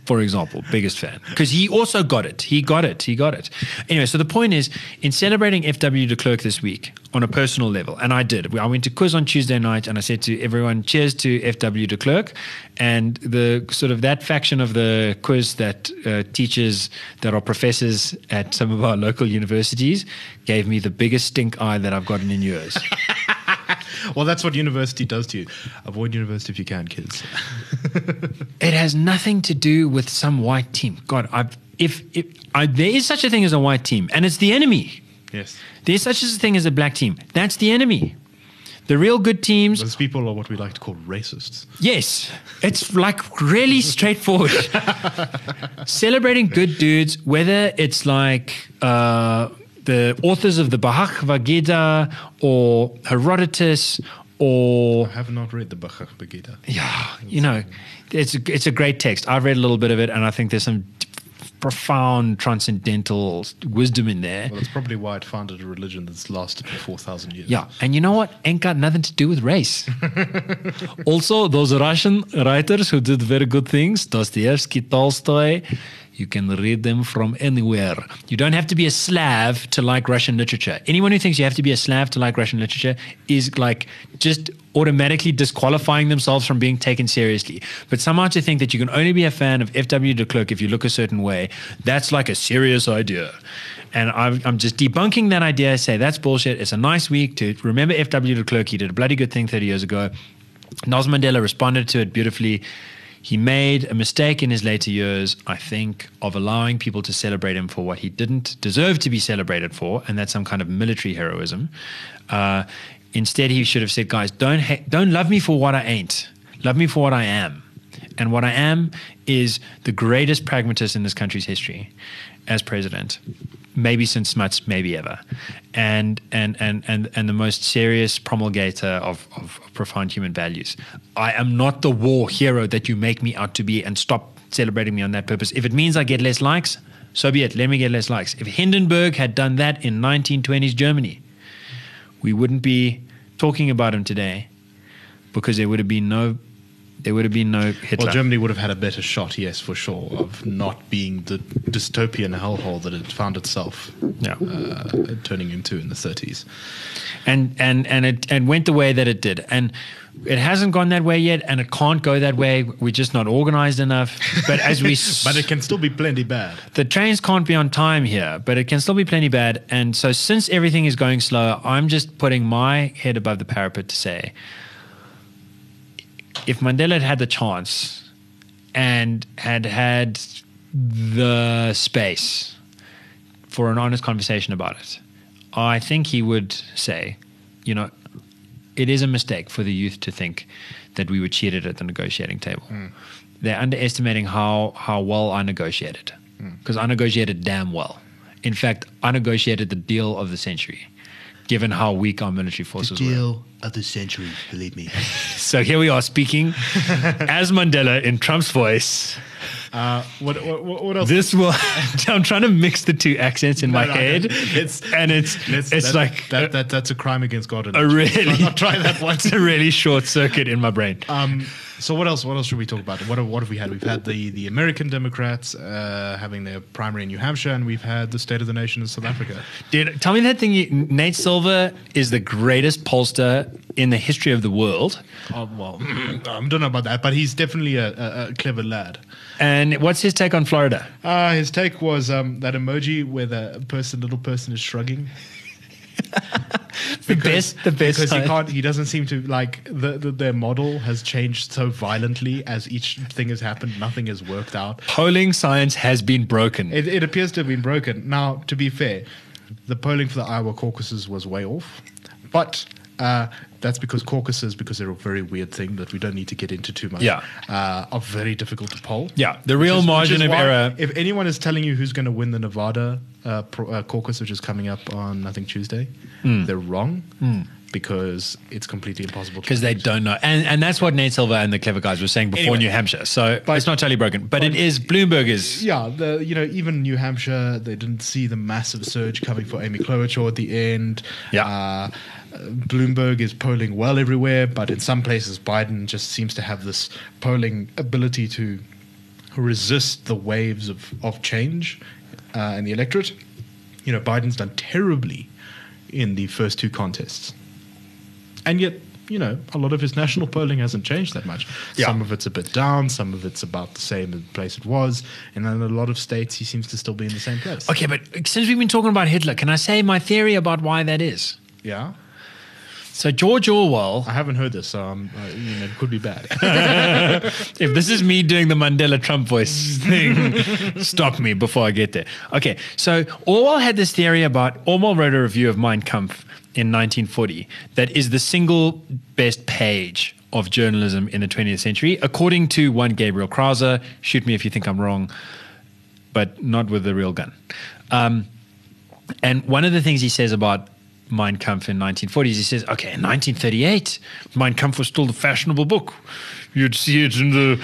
for example, biggest fan. Because he also got it. He got it. He got it. Anyway, so the point is, in celebrating FW de Klerk this week on a personal level, and I did. I went to quiz on Tuesday night, and I said to everyone, "Cheers to FW de Klerk," and the sort of that faction of the quiz that uh, teachers that are professors at some of our local universities gave me the biggest stink eye that I've gotten in years. Well, that's what university does to you. Avoid university if you can, kids. It has nothing to do with some white team. God, I've, if, if I, there is such a thing as a white team, and it's the enemy. yes. There's such a thing as a black team. That's the enemy. The real good teams, Those people are what we like to call racists. yes, it's like really straightforward. Celebrating good dudes, whether it's like uh, the authors of the Bhagavad Gita or Herodotus or I have not read the Bhagavad Gita. yeah, you know, it's a, it's a great text. I've read a little bit of it, and I think there's some profound transcendental wisdom in there. Well, that's probably why it founded a religion that's lasted for 4,000 years. Yeah, and you know what? Ain't got nothing to do with race. also, those Russian writers who did very good things, Dostoevsky, Tolstoy, you can read them from anywhere. You don't have to be a Slav to like Russian literature. Anyone who thinks you have to be a Slav to like Russian literature is like just automatically disqualifying themselves from being taken seriously. But somehow to think that you can only be a fan of F.W. de Klerk if you look a certain way, that's like a serious idea. And I'm, I'm just debunking that idea. I Say that's bullshit. It's a nice week to remember F.W. de Klerk. He did a bloody good thing 30 years ago. Nelson Mandela responded to it beautifully. He made a mistake in his later years, I think, of allowing people to celebrate him for what he didn't deserve to be celebrated for, and that's some kind of military heroism. Uh, instead, he should have said, "Guys, don't ha- don't love me for what I ain't. Love me for what I am." And what I am is the greatest pragmatist in this country's history as president, maybe since Smuts, maybe ever, and and and and and the most serious promulgator of, of profound human values. I am not the war hero that you make me out to be, and stop celebrating me on that purpose. If it means I get less likes, so be it. Let me get less likes. If Hindenburg had done that in 1920s Germany, we wouldn't be talking about him today because there would have been no there would have been no Hitler. Well, Germany would have had a better shot, yes, for sure, of not being the dystopian hellhole that it found itself Yeah. uh, turning into in the 30s. and and and it and went the way that it did and it hasn't gone that way yet and it can't go that way we're just not organized enough but as we s- But it can still be plenty bad. the trains can't be on time here but it can still be plenty bad and so since everything is going slow i'm just putting my head above the parapet to say if mandela had had the chance and had had the space for an honest conversation about it, I think he would say, you know, it is a mistake for the youth to think that we were cheated at the negotiating table. Hmm. They're underestimating how, how well I negotiated hmm. because I negotiated damn well. In fact, I negotiated the deal of the century, given how weak our military forces were. Of the century, believe me. So here we are speaking as Mandela in Trump's voice. Uh, what, what, what else? This will. I'm trying to mix the two accents in my No, no, head, it's- and it's Let's- it's that- like that, that. That's a crime against God. a really Let's not try that one. It's a really short circuit in my brain. Um, so what else? What else should we talk about? What have, what have we had? We've had the, the American Democrats uh, having their primary in New Hampshire, and we've had the State of the Nation in South Africa. Dude, tell me that thing. You, Nate Silver is the greatest pollster in the history of the world. Oh, well, I don't know about that, but he's definitely a, a, a clever lad. And what's his take on Florida? Uh, his take was um, that emoji where the person, little person, is shrugging. The best, the best. because he can't. He doesn't seem to like the, the their model has changed so violently as each thing has happened. Nothing has worked out. Polling science has been broken. It, it appears to have been broken. Now, to be fair, the polling for the Iowa caucuses was way off, but uh, that's because caucuses, because they're a very weird thing that we don't need to get into too much. Yeah. uh, are very difficult to poll. Yeah, the real is- margin of error- If anyone is telling you who's going to win the Nevada uh, pro, uh, caucus, which is coming up on I think Tuesday, Hmm. they're wrong because it's completely impossible. because they don't know. And and that's what Nate Silver and the clever guys were saying before Anyway. New Hampshire. So But- it's not totally broken. But it is Bloomberg is Yeah, the you know even New Hampshire, they didn't see the massive surge coming for Amy Klobuchar at the end. Yeah. uh, Bloomberg is polling well everywhere, but in some places, Biden just seems to have this polling ability to resist the waves of of change uh, in the electorate. You know, Biden's done terribly in the first two contests, and yet. You know, a lot of his national polling hasn't changed that much. Yeah. Some of it's a bit down, some of it's about the same place it was, and in a lot of states he seems to still be in the same place. okay. But since we've been talking about Hitler, can I say my theory about why that is? Yeah, So George Orwell, I haven't heard this, so um, uh, you know, it could be bad. if this is me doing the Mandela Trump voice thing, stop me before I get there. Okay, so Orwell had this theory about Orwell wrote a review of Mein Kampf in 1940 that is the single best page of journalism in the 20th century, according to one Gabriel Crouse. Shoot me if you think I'm wrong, but not with a real gun. Um, and one of the things he says about Mein Kampf in 1940s, he says, okay, in 1938, Mein Kampf was still the fashionable book. You'd see it in the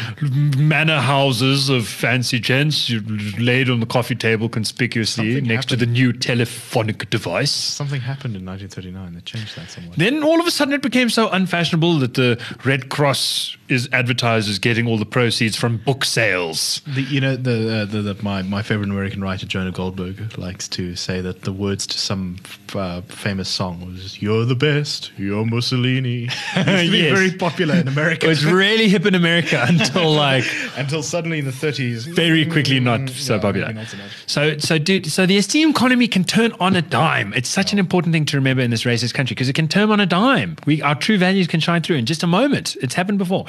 manor houses of fancy gents, you'd laid on the coffee table conspicuously Something next to the new telephonic device. Something happened in 1939 that changed that somewhat. Then all of a sudden it became so unfashionable that the Red Cross is advertised as getting all the proceeds from book sales. The, you know, the, uh, the, the my my favorite American writer Jonah Goldberg likes to say that the words to some f- uh, famous song was "You're the best, you're Mussolini." It used to be Yes. very popular in America. It was really hip in America until like until suddenly in the 30s, very quickly not mm, so yeah, popular. not so. So, so, dude, so the esteem economy can turn on a dime. It's such an important thing to remember in this racist country because it can turn on a dime. We, our true values can shine through in just a moment. It's happened before.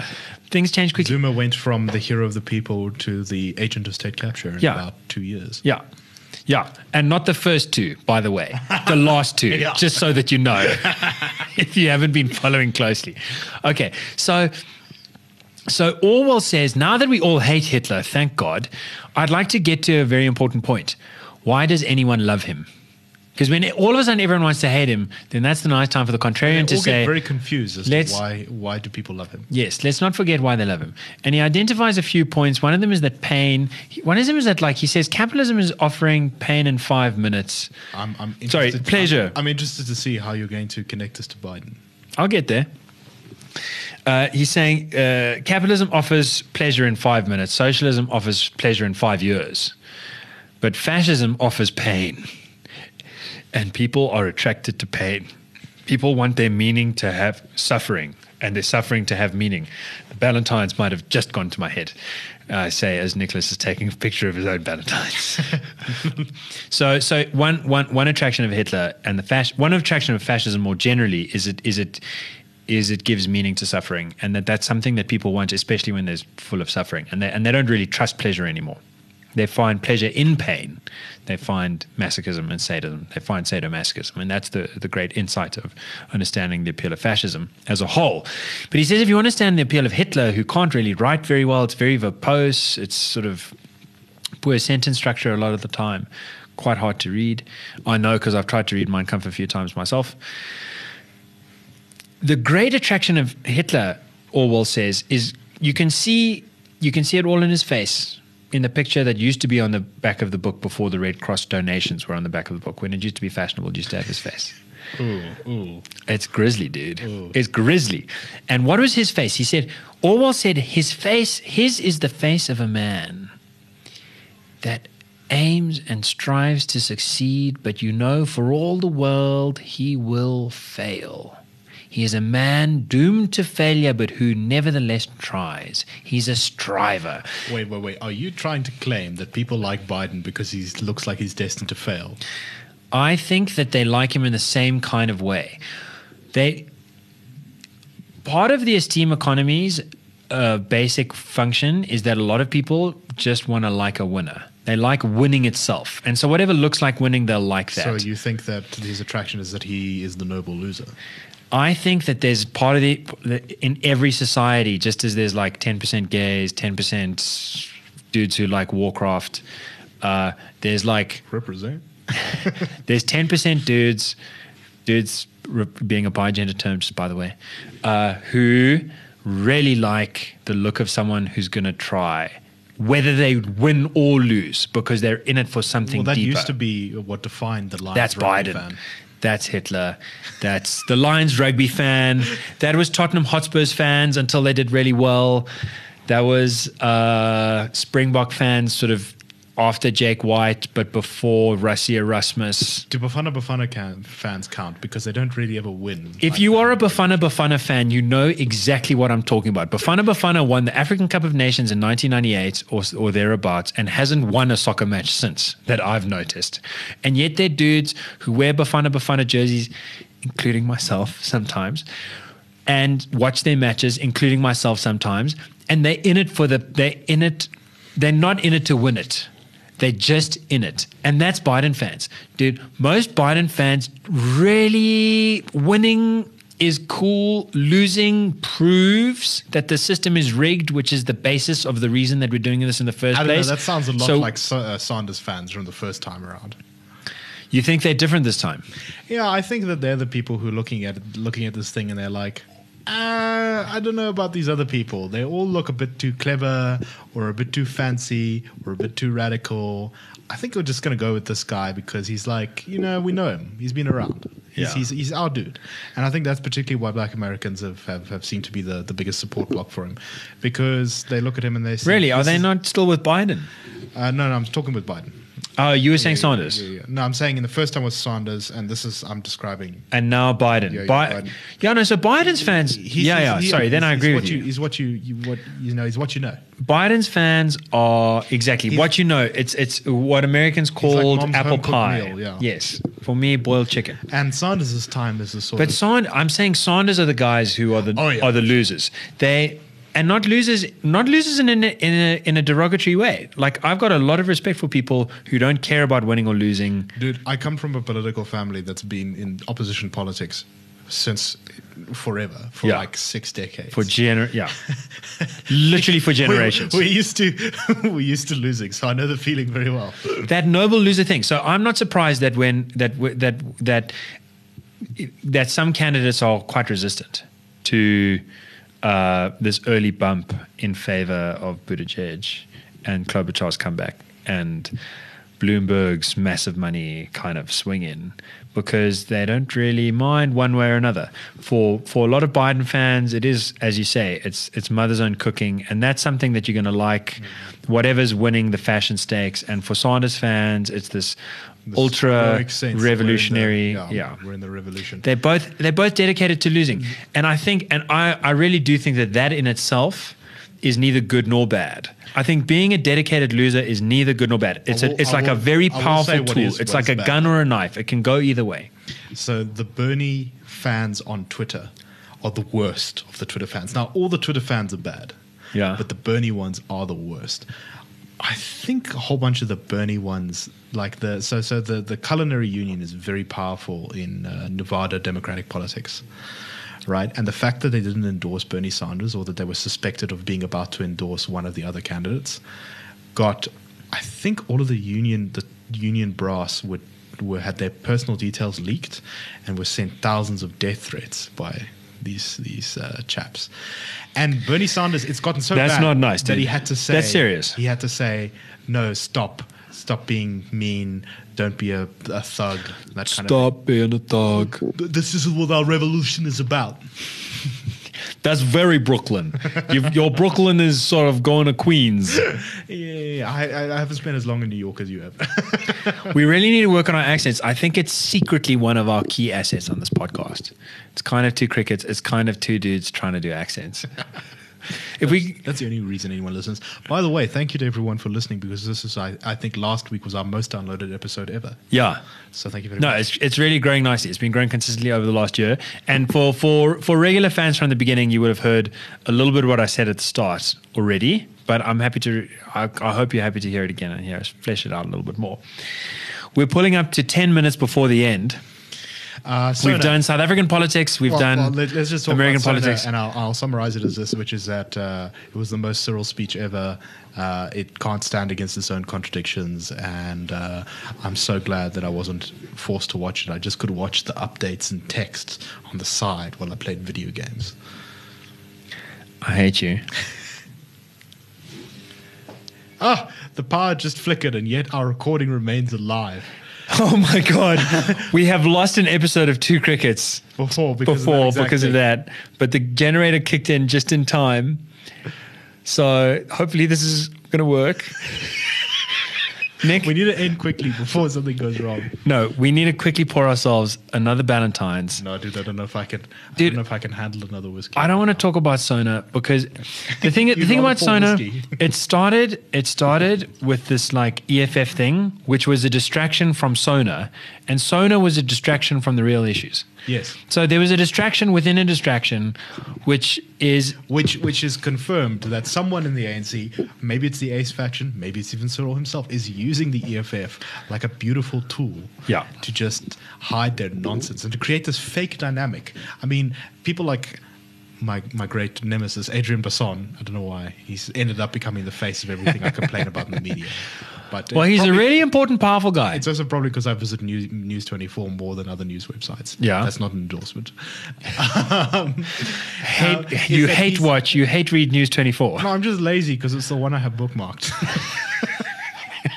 Things change quickly. Zuma went from the hero of the people to the agent of state capture in Yeah. about two years. Yeah. Yeah. And not the first two, by the way, the last two, Yeah. just so that you know if you haven't been following closely. Okay. So, so Orwell says, now that we all hate Hitler, thank God, I'd like to get to a very important point. Why does anyone love him? Because when all of a sudden everyone wants to hate him, then that's the nice time for the contrarian to all say, get very confused as let's- to why why do people love him. Yes, let's not forget why they love him. And he identifies a few points. One of them is that pain. One of them is that, like, he says, capitalism is offering pain in five minutes. I'm, I'm Sorry, pleasure. I'm, I'm interested to see how you're going to connect this to Biden. I'll get there. Uh, he's saying uh, capitalism offers pleasure in five minutes, socialism offers pleasure in five years, but fascism offers pain. And people are attracted to pain. People want their meaning to have suffering and their suffering to have meaning. The Ballantine's might have just gone to my head, I say, as Nicholas is taking a picture of his own Ballantine's. so, so one, one, one attraction of Hitler and the fas- one attraction of fascism more generally is it, is it, is it gives meaning to suffering, and that that's something that people want, especially when they're full of suffering, and they, and they don't really trust pleasure anymore. They find pleasure in pain. They find masochism and sadism. They find sadomasochism. And that's the, the great insight of understanding the appeal of fascism as a whole. But he says if you understand the appeal of Hitler, who can't really write very well, it's very verbose, it's sort of poor sentence structure a lot of the time, quite hard to read. I know because I've tried to read Mein Kampf a few times myself. The great attraction of Hitler, Orwell says, is you can see you can see it all in his face in the picture that used to be on the back of the book before the Red Cross donations were on the back of the book. When it used to be fashionable, it used to have his face. Ooh, ooh. It's grisly, dude. It's grisly. And what was his face? He said, Orwell said, his face, his is the face of a man that aims and strives to succeed, but you know, for all the world, he will fail. He is a man doomed to failure, but who nevertheless tries. He's a striver. Wait, wait, wait. Are you trying to claim that people like Biden because he looks like he's destined to fail? I think that they like him in the same kind of way. They part of the esteem economy's uh, basic function is that a lot of people just want to like a winner. They like winning itself, and so whatever looks like winning, they'll like that. So you think that his attraction is that he is the noble loser? I think that there's part of the in every society, just as there's like ten percent gays, ten percent dudes who like Warcraft. Uh, there's like Represent. there's 10% dudes, dudes re- being a bi-gender term, just by the way, uh, who really like the look of someone who's going to try, whether they win or lose, because they're in it for something Well, that deeper. used to be what defined the Lions That's Biden. fan. That's Hitler. That's the Lions rugby fan. That was Tottenham Hotspurs fans until they did really well. That was uh, Springbok fans sort of after Jake White, but before Rassie Erasmus. Do Bafana Bafana can, fans count because they don't really ever win? If like you are a Bafana Bafana fan, you know exactly what I'm talking about. Bafana Bafana won the African Cup of Nations in 1998 or, or thereabouts and hasn't won a soccer match since that I've noticed. And yet they're dudes who wear Bafana Bafana jerseys, including myself sometimes, and watch their matches, including myself sometimes. And they're in it for the, they're in it, they're not in it to win it. They're just in it. And that's Biden fans. Dude, most Biden fans really winning is cool. Losing proves that the system is rigged, which is the basis of the reason that we're doing this in the first I don't know. place. That sounds a lot So like uh, Sanders fans from the first time around. You think they're different this time? Yeah, I think that they're the people who are looking at looking at this thing and they're like, uh, I don't know about these other people. They all look a bit too clever, or a bit too fancy, or a bit too radical. I think we're just going to go with this guy because he's like, you know, we know him. He's been around. He's, Yeah. he's, he's our dude. And I think that's particularly why black Americans have, have, have seemed to be the, the biggest support block for him because they look at him and they say, Really? Are they not still with Biden? Uh, no, no, I'm talking with Biden. Oh, you were saying Yeah, Sanders. yeah, yeah. No, I'm saying in the first time was Sanders, and this is I'm describing. And now Biden. Yeah, yeah, Bi- Biden. yeah, no, so Biden's fans. He's- yeah, he's- yeah. he- sorry, then I agree with you. He's what you, you what you know. He's what you know. Biden's fans are exactly He's- what you know. It's it's what Americans like called mom's apple pie. meal, yeah. Yes, for me, boiled chicken. And Sanders' time is the sort But I'm saying Sanders are the guys who are the Oh, yeah. are the losers. They and not losers, not losers in a, in a in a derogatory way. Like I've got a lot of respect for people who don't care about winning or losing. dude. I come from a political family that's been in opposition politics since forever for Yeah. like six decades. For gener, yeah, literally for generations. We, we used to we used to losing, so I know the feeling very well. that noble loser thing. So I'm not surprised that when that that that that some candidates are quite resistant to uh, this early bump in favor of Buttigieg and Klobuchar's comeback and Bloomberg's massive money kind of swing in because they don't really mind one way or another. For for a lot of Biden fans, it is as you say, it's it's mother's own cooking, and that's something that you're going to like, whatever's winning the fashion stakes. And for Sanders fans, it's this This ultra heroic sense that we're in the- revolutionary. yeah, yeah, we're in the revolution. they're both they're both dedicated to losing, mm-hmm. and I think and I I really do think that that in itself is neither good nor bad. I think being a dedicated loser is neither good nor bad. It's will- a, it's I like a very powerful tool. is- it's like a bad. gun or a knife. It can go either way. So the Bernie fans on Twitter are the worst of the Twitter fans. Now all the Twitter fans are bad. Yeah. But the Bernie ones are the worst. I think a whole bunch of the Bernie ones, like the so so the the culinary union is very powerful in uh, Nevada Democratic politics, right? And the fact that they didn't endorse Bernie Sanders or that they were suspected of being about to endorse one of the other candidates, got I think all of the union the union brass would were had their personal details leaked and were sent thousands of death threats by these these uh, chaps. And Bernie Sanders, it's gotten so That's bad not nice, that he had to say That's serious. He had to say no, stop. Stop being mean. Don't be a, a thug. That kind of stop being a thug. This is what our revolution is about. That's very Brooklyn. You've, your Brooklyn is sort of going to Queens. Yeah, I, I, I haven't spent as long in New York as you have. We really need to work on our accents. I think it's secretly one of our key assets on this podcast. It's kind of two crickets. It's kind of two dudes trying to do accents. If we, That's the only reason anyone listens. By the way, thank you to everyone for listening because this is, I, I think, last week was our most downloaded episode ever. yeah, So thank you very no, much. it's it's really growing nicely. It's been growing consistently over the last year. And for for for regular fans from the beginning, you would have heard a little bit of what I said at the start already. But I'm happy to. I, I hope you're happy to hear it again and hear us flesh it out a little bit more. We're pulling up to ten minutes before the end. Uh, so We've done South African politics. We've well, done well, let, us just talk American politics. and I'll, I'll summarize it as this, which is that uh, it was the most Cyril speech ever. Uh, it can't stand against its own contradictions, and uh, I'm so glad that I wasn't forced to watch it. I just could watch the updates and text on the side while I played video games. I hate you. Ah, the power just flickered, and yet our recording remains alive. Oh my god, we have lost an episode of Two Crickets Before, because before of that exact because of that, but the generator kicked in just in time. So hopefully this is going to work. Nick, We need to end quickly before something goes wrong. no, we need to quickly pour ourselves another Ballantine's. No, dude, I don't know if I can. I Dude, don't know if I can handle another whiskey. I don't want to talk about Sona because the thing the thing about Sona whiskey. it started it started with this like EFF thing which was a distraction from Sona and Sona was a distraction from the real issues. Yes. So there was a distraction within a distraction which is Which which is confirmed that someone in the ANC, maybe it's the Ace faction, maybe it's even Cyril himself, is using the EFF like a beautiful tool Yeah. to just hide their nonsense and to create this fake dynamic. I mean, people like my my great nemesis, Adriaan Basson, I don't know why, he's ended up becoming the face of everything I complain about in the media. But well it's he's a really important powerful guy. It's also probably because I visit News, News 24 more than other news websites. Yeah. That's not an endorsement. um, hate, uh, you hate watch, you hate read News 24. No, I'm just lazy because it's the one I have bookmarked.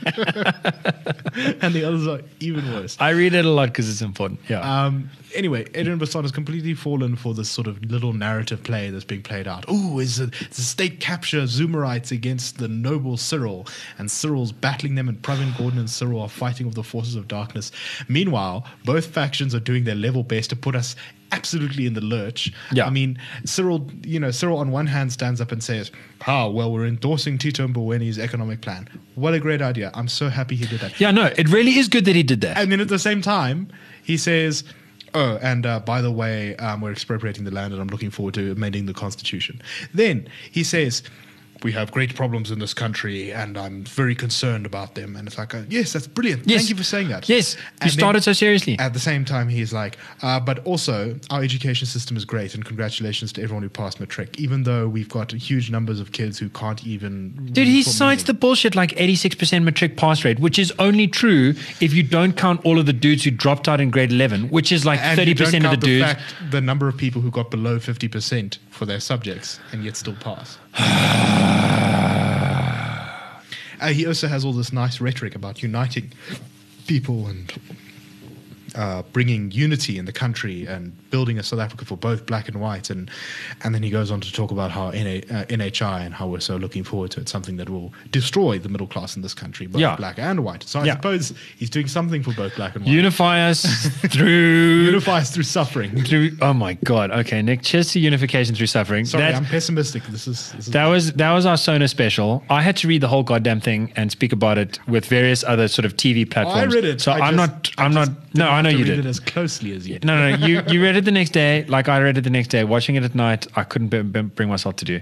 and the others are even worse. I read it a lot because it's important. Yeah. Um, anyway, Adriaan Basson has completely fallen for this sort of little narrative play that's being played out. Ooh, is it a state capture Zoomerites against the noble Cyril, and Cyril's battling them, and Pravin Gordhan and Cyril are fighting with the forces of darkness. Meanwhile, both factions are doing their level best to put us absolutely in the lurch. Yeah. I mean, Cyril, you know, Cyril on one hand stands up and says, "Ah, well, we're endorsing Tito Mboweni's economic plan. What a great idea! I'm so happy he did that." yeah, no, it really is good that he did that. And then at the same time, he says, Oh, and uh, by the way, um, we're expropriating the land and I'm looking forward to amending the constitution. Then he says, we have great problems in this country and I'm very concerned about them. And it's like, uh, yes, that's brilliant. Yes. Thank you for saying that. Yes, you And then started so seriously. At the same time, he's like, uh, but also our education system is great and congratulations to everyone who passed matric, even though we've got huge numbers of kids who can't even. Dude, he cites the bullshit like 86% matric pass rate, which is only true if you don't count all of the dudes who dropped out in grade 11, which is like And you 30% don't of the count dudes. fact, the number of people who got below 50% for their subjects and yet still pass. Uh, he also has all this nice rhetoric about uniting people and uh, bringing unity in the country and building a South Africa for both black and white. And and then he goes on to talk about how NA, uh, NHI and how we're so looking forward to it, something that will destroy the middle class in this country, both Yeah. black and white. So I Yeah. suppose he's doing something for both black and white. Unify us through. Unify us through suffering. through oh my god okay nick cheers to unification through suffering Sorry, That's- I'm pessimistic. This is, this is that was that was our Sona special. I had to read the whole goddamn thing and speak about it with various other sort of TV platforms. I read it. So I I'm just- not. I'm not. No, I have know to you read did. it as closely as you. No, no, no. You you read it the next day, like I read it the next day. Watching it at night, I couldn't b- b- bring myself to do.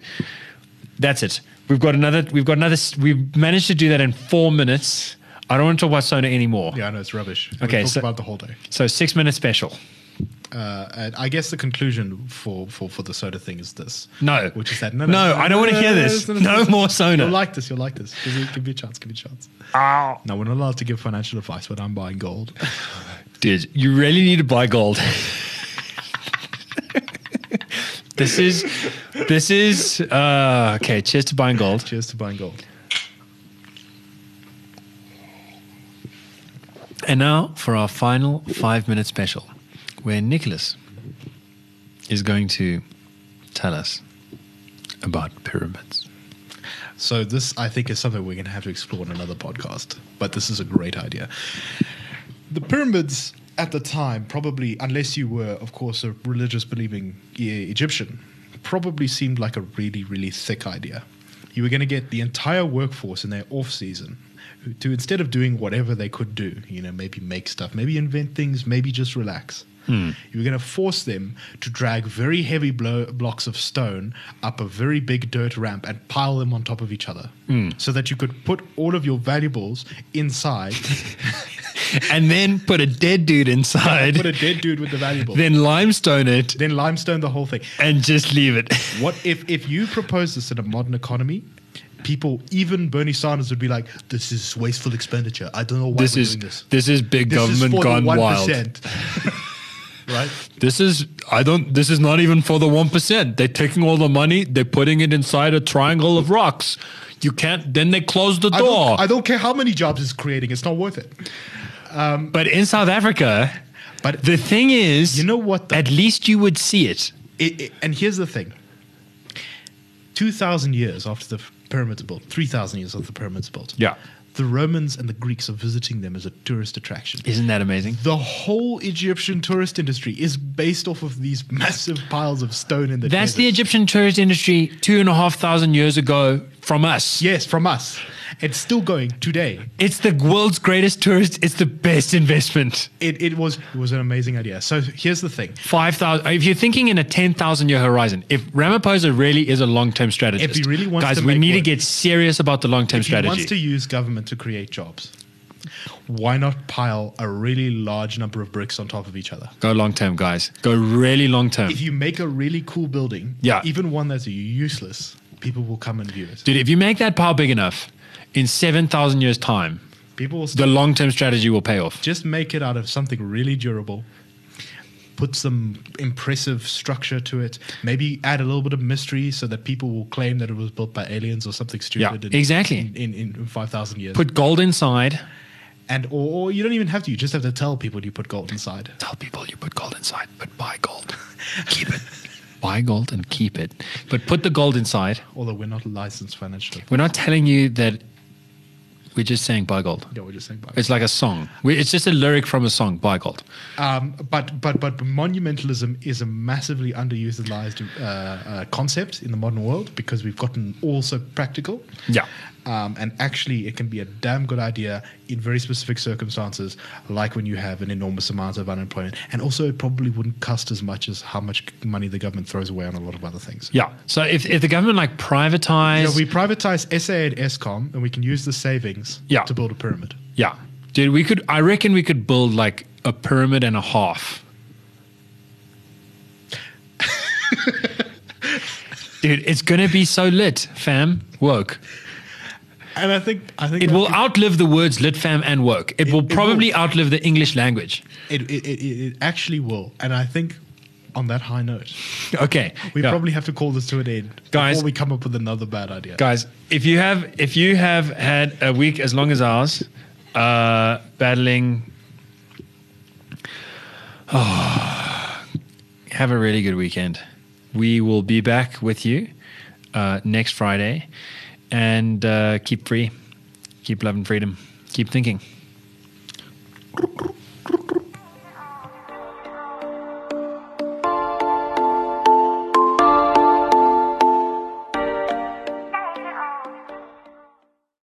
That's it. We've got another. We've got another. We've managed to do that in four minutes. I don't want to talk about Sona anymore. Yeah, I know it's rubbish. Okay, we so- about the whole day. So six minute special. Uh, I guess the conclusion for, for, for the soda thing is this. No. Which is that no, No, I don't wanna hear this. No more soda. You'll like this. You'll like this. Give me, give me a chance. Give me a chance. Ow. No, we're not allowed to give financial advice, but I'm buying gold. Dude, you really need to buy gold. this is, this is, uh, okay, cheers to buying gold. Cheers to buying gold. And now for our final five minute special, where Nicholas is going to tell us about pyramids. So this, I think, is something we're going to have to explore in another podcast. But this is a great idea. The pyramids at the time, probably, unless you were, of course, a religious believing Egyptian, probably seemed like a really, really thick idea. You were going to get the entire workforce in their off season to instead of doing whatever they could do, you know, maybe make stuff, maybe invent things, maybe just relax. Hmm. You were going to force them to drag very heavy blo- blocks of stone up a very big dirt ramp and pile them on top of each other hmm. so that you could put all of your valuables inside, And then put a dead dude inside, put a dead dude with the valuables, then limestone it, then limestone the whole thing. and just leave it. What if if you propose this in a modern economy? People, even Bernie Sanders, would be like, "This is wasteful expenditure. I don't know why This we're is doing this. this is big This is government for gone wild. right? This is I don't. This is not even for the one percent. They're taking all the money. They're putting it inside a triangle of rocks. You can't. Then they close the I door. don't, I don't care how many jobs it's creating. It's not worth it. Um, but in South Africa, But the thing is, You know what the- at least you would see it. it, it- and here's the thing: two thousand years after the pyramids built, three thousand years after the pyramids built, Yeah. the Romans and the Greeks are visiting them as a tourist attraction. Isn't that amazing? The whole Egyptian tourist industry is based off of these massive piles of stone in the. That's the. Egyptian tourist industry two and a half thousand years ago from us. Yes, from us. It's still going today. It's the world's greatest tourist. It's the best investment. It, it was it was an amazing idea. So here's the thing: Five thousand. If you're thinking in a ten thousand year horizon, if Ramaphosa really is a long term strategist, If he really wants guys, to we need to get serious about the long term strategy. if he wants to use government to create jobs, why not pile a really large number of bricks on top of each other? Go long term, guys. Go really long term, If you make a really cool building, Yeah. even one that's useless, people will come and view it. dude. If you make that pile big enough, in seven thousand years' time, People will the long term strategy will pay off. just make it out of something really durable. Put some impressive structure to it. Maybe add a little bit of mystery so that people will claim that it was built by aliens or something stupid. in, exactly. In, in, in five thousand years. Put gold inside. and or, or you don't even have to. You just have to tell people you put gold inside. Tell people you put gold inside, but buy gold. keep it. Buy gold and keep it. But put the gold inside. Although we're not licensed financially. We're not telling you that we're just saying buy gold. Yeah, we're just saying. Buy. It's like a song. We, it's just a lyric from a song, buy gold. Um, but but but monumentalism is a massively underutilized uh, uh, concept in the modern world because we've gotten all so practical. Yeah. Um, and actually, it can be a damn good idea in very specific circumstances, like when you have an enormous amount of unemployment. And also, it probably wouldn't cost as much as how much money the government throws away on a lot of other things. Yeah. So if, if the government like privatize, Yeah, we privatize SA and Eskom, and we can use the savings Yeah. to build a pyramid. yeah, dude, we could. I reckon we could build like a pyramid and a half. dude, it's gonna be so lit, fam. Woke. And I think I think It will could- outlive the words lit, fam, and woke. It, will it probably outlive the English language. It, it, it, it actually will. And I think on that high note, Okay, we yeah. probably have to call this to an end Guys- before we come up with another bad idea. guys if you have if you have had a week as long as ours uh battling oh, have a really good weekend we will be back with you uh, next friday and uh, keep free, keep loving freedom, keep thinking.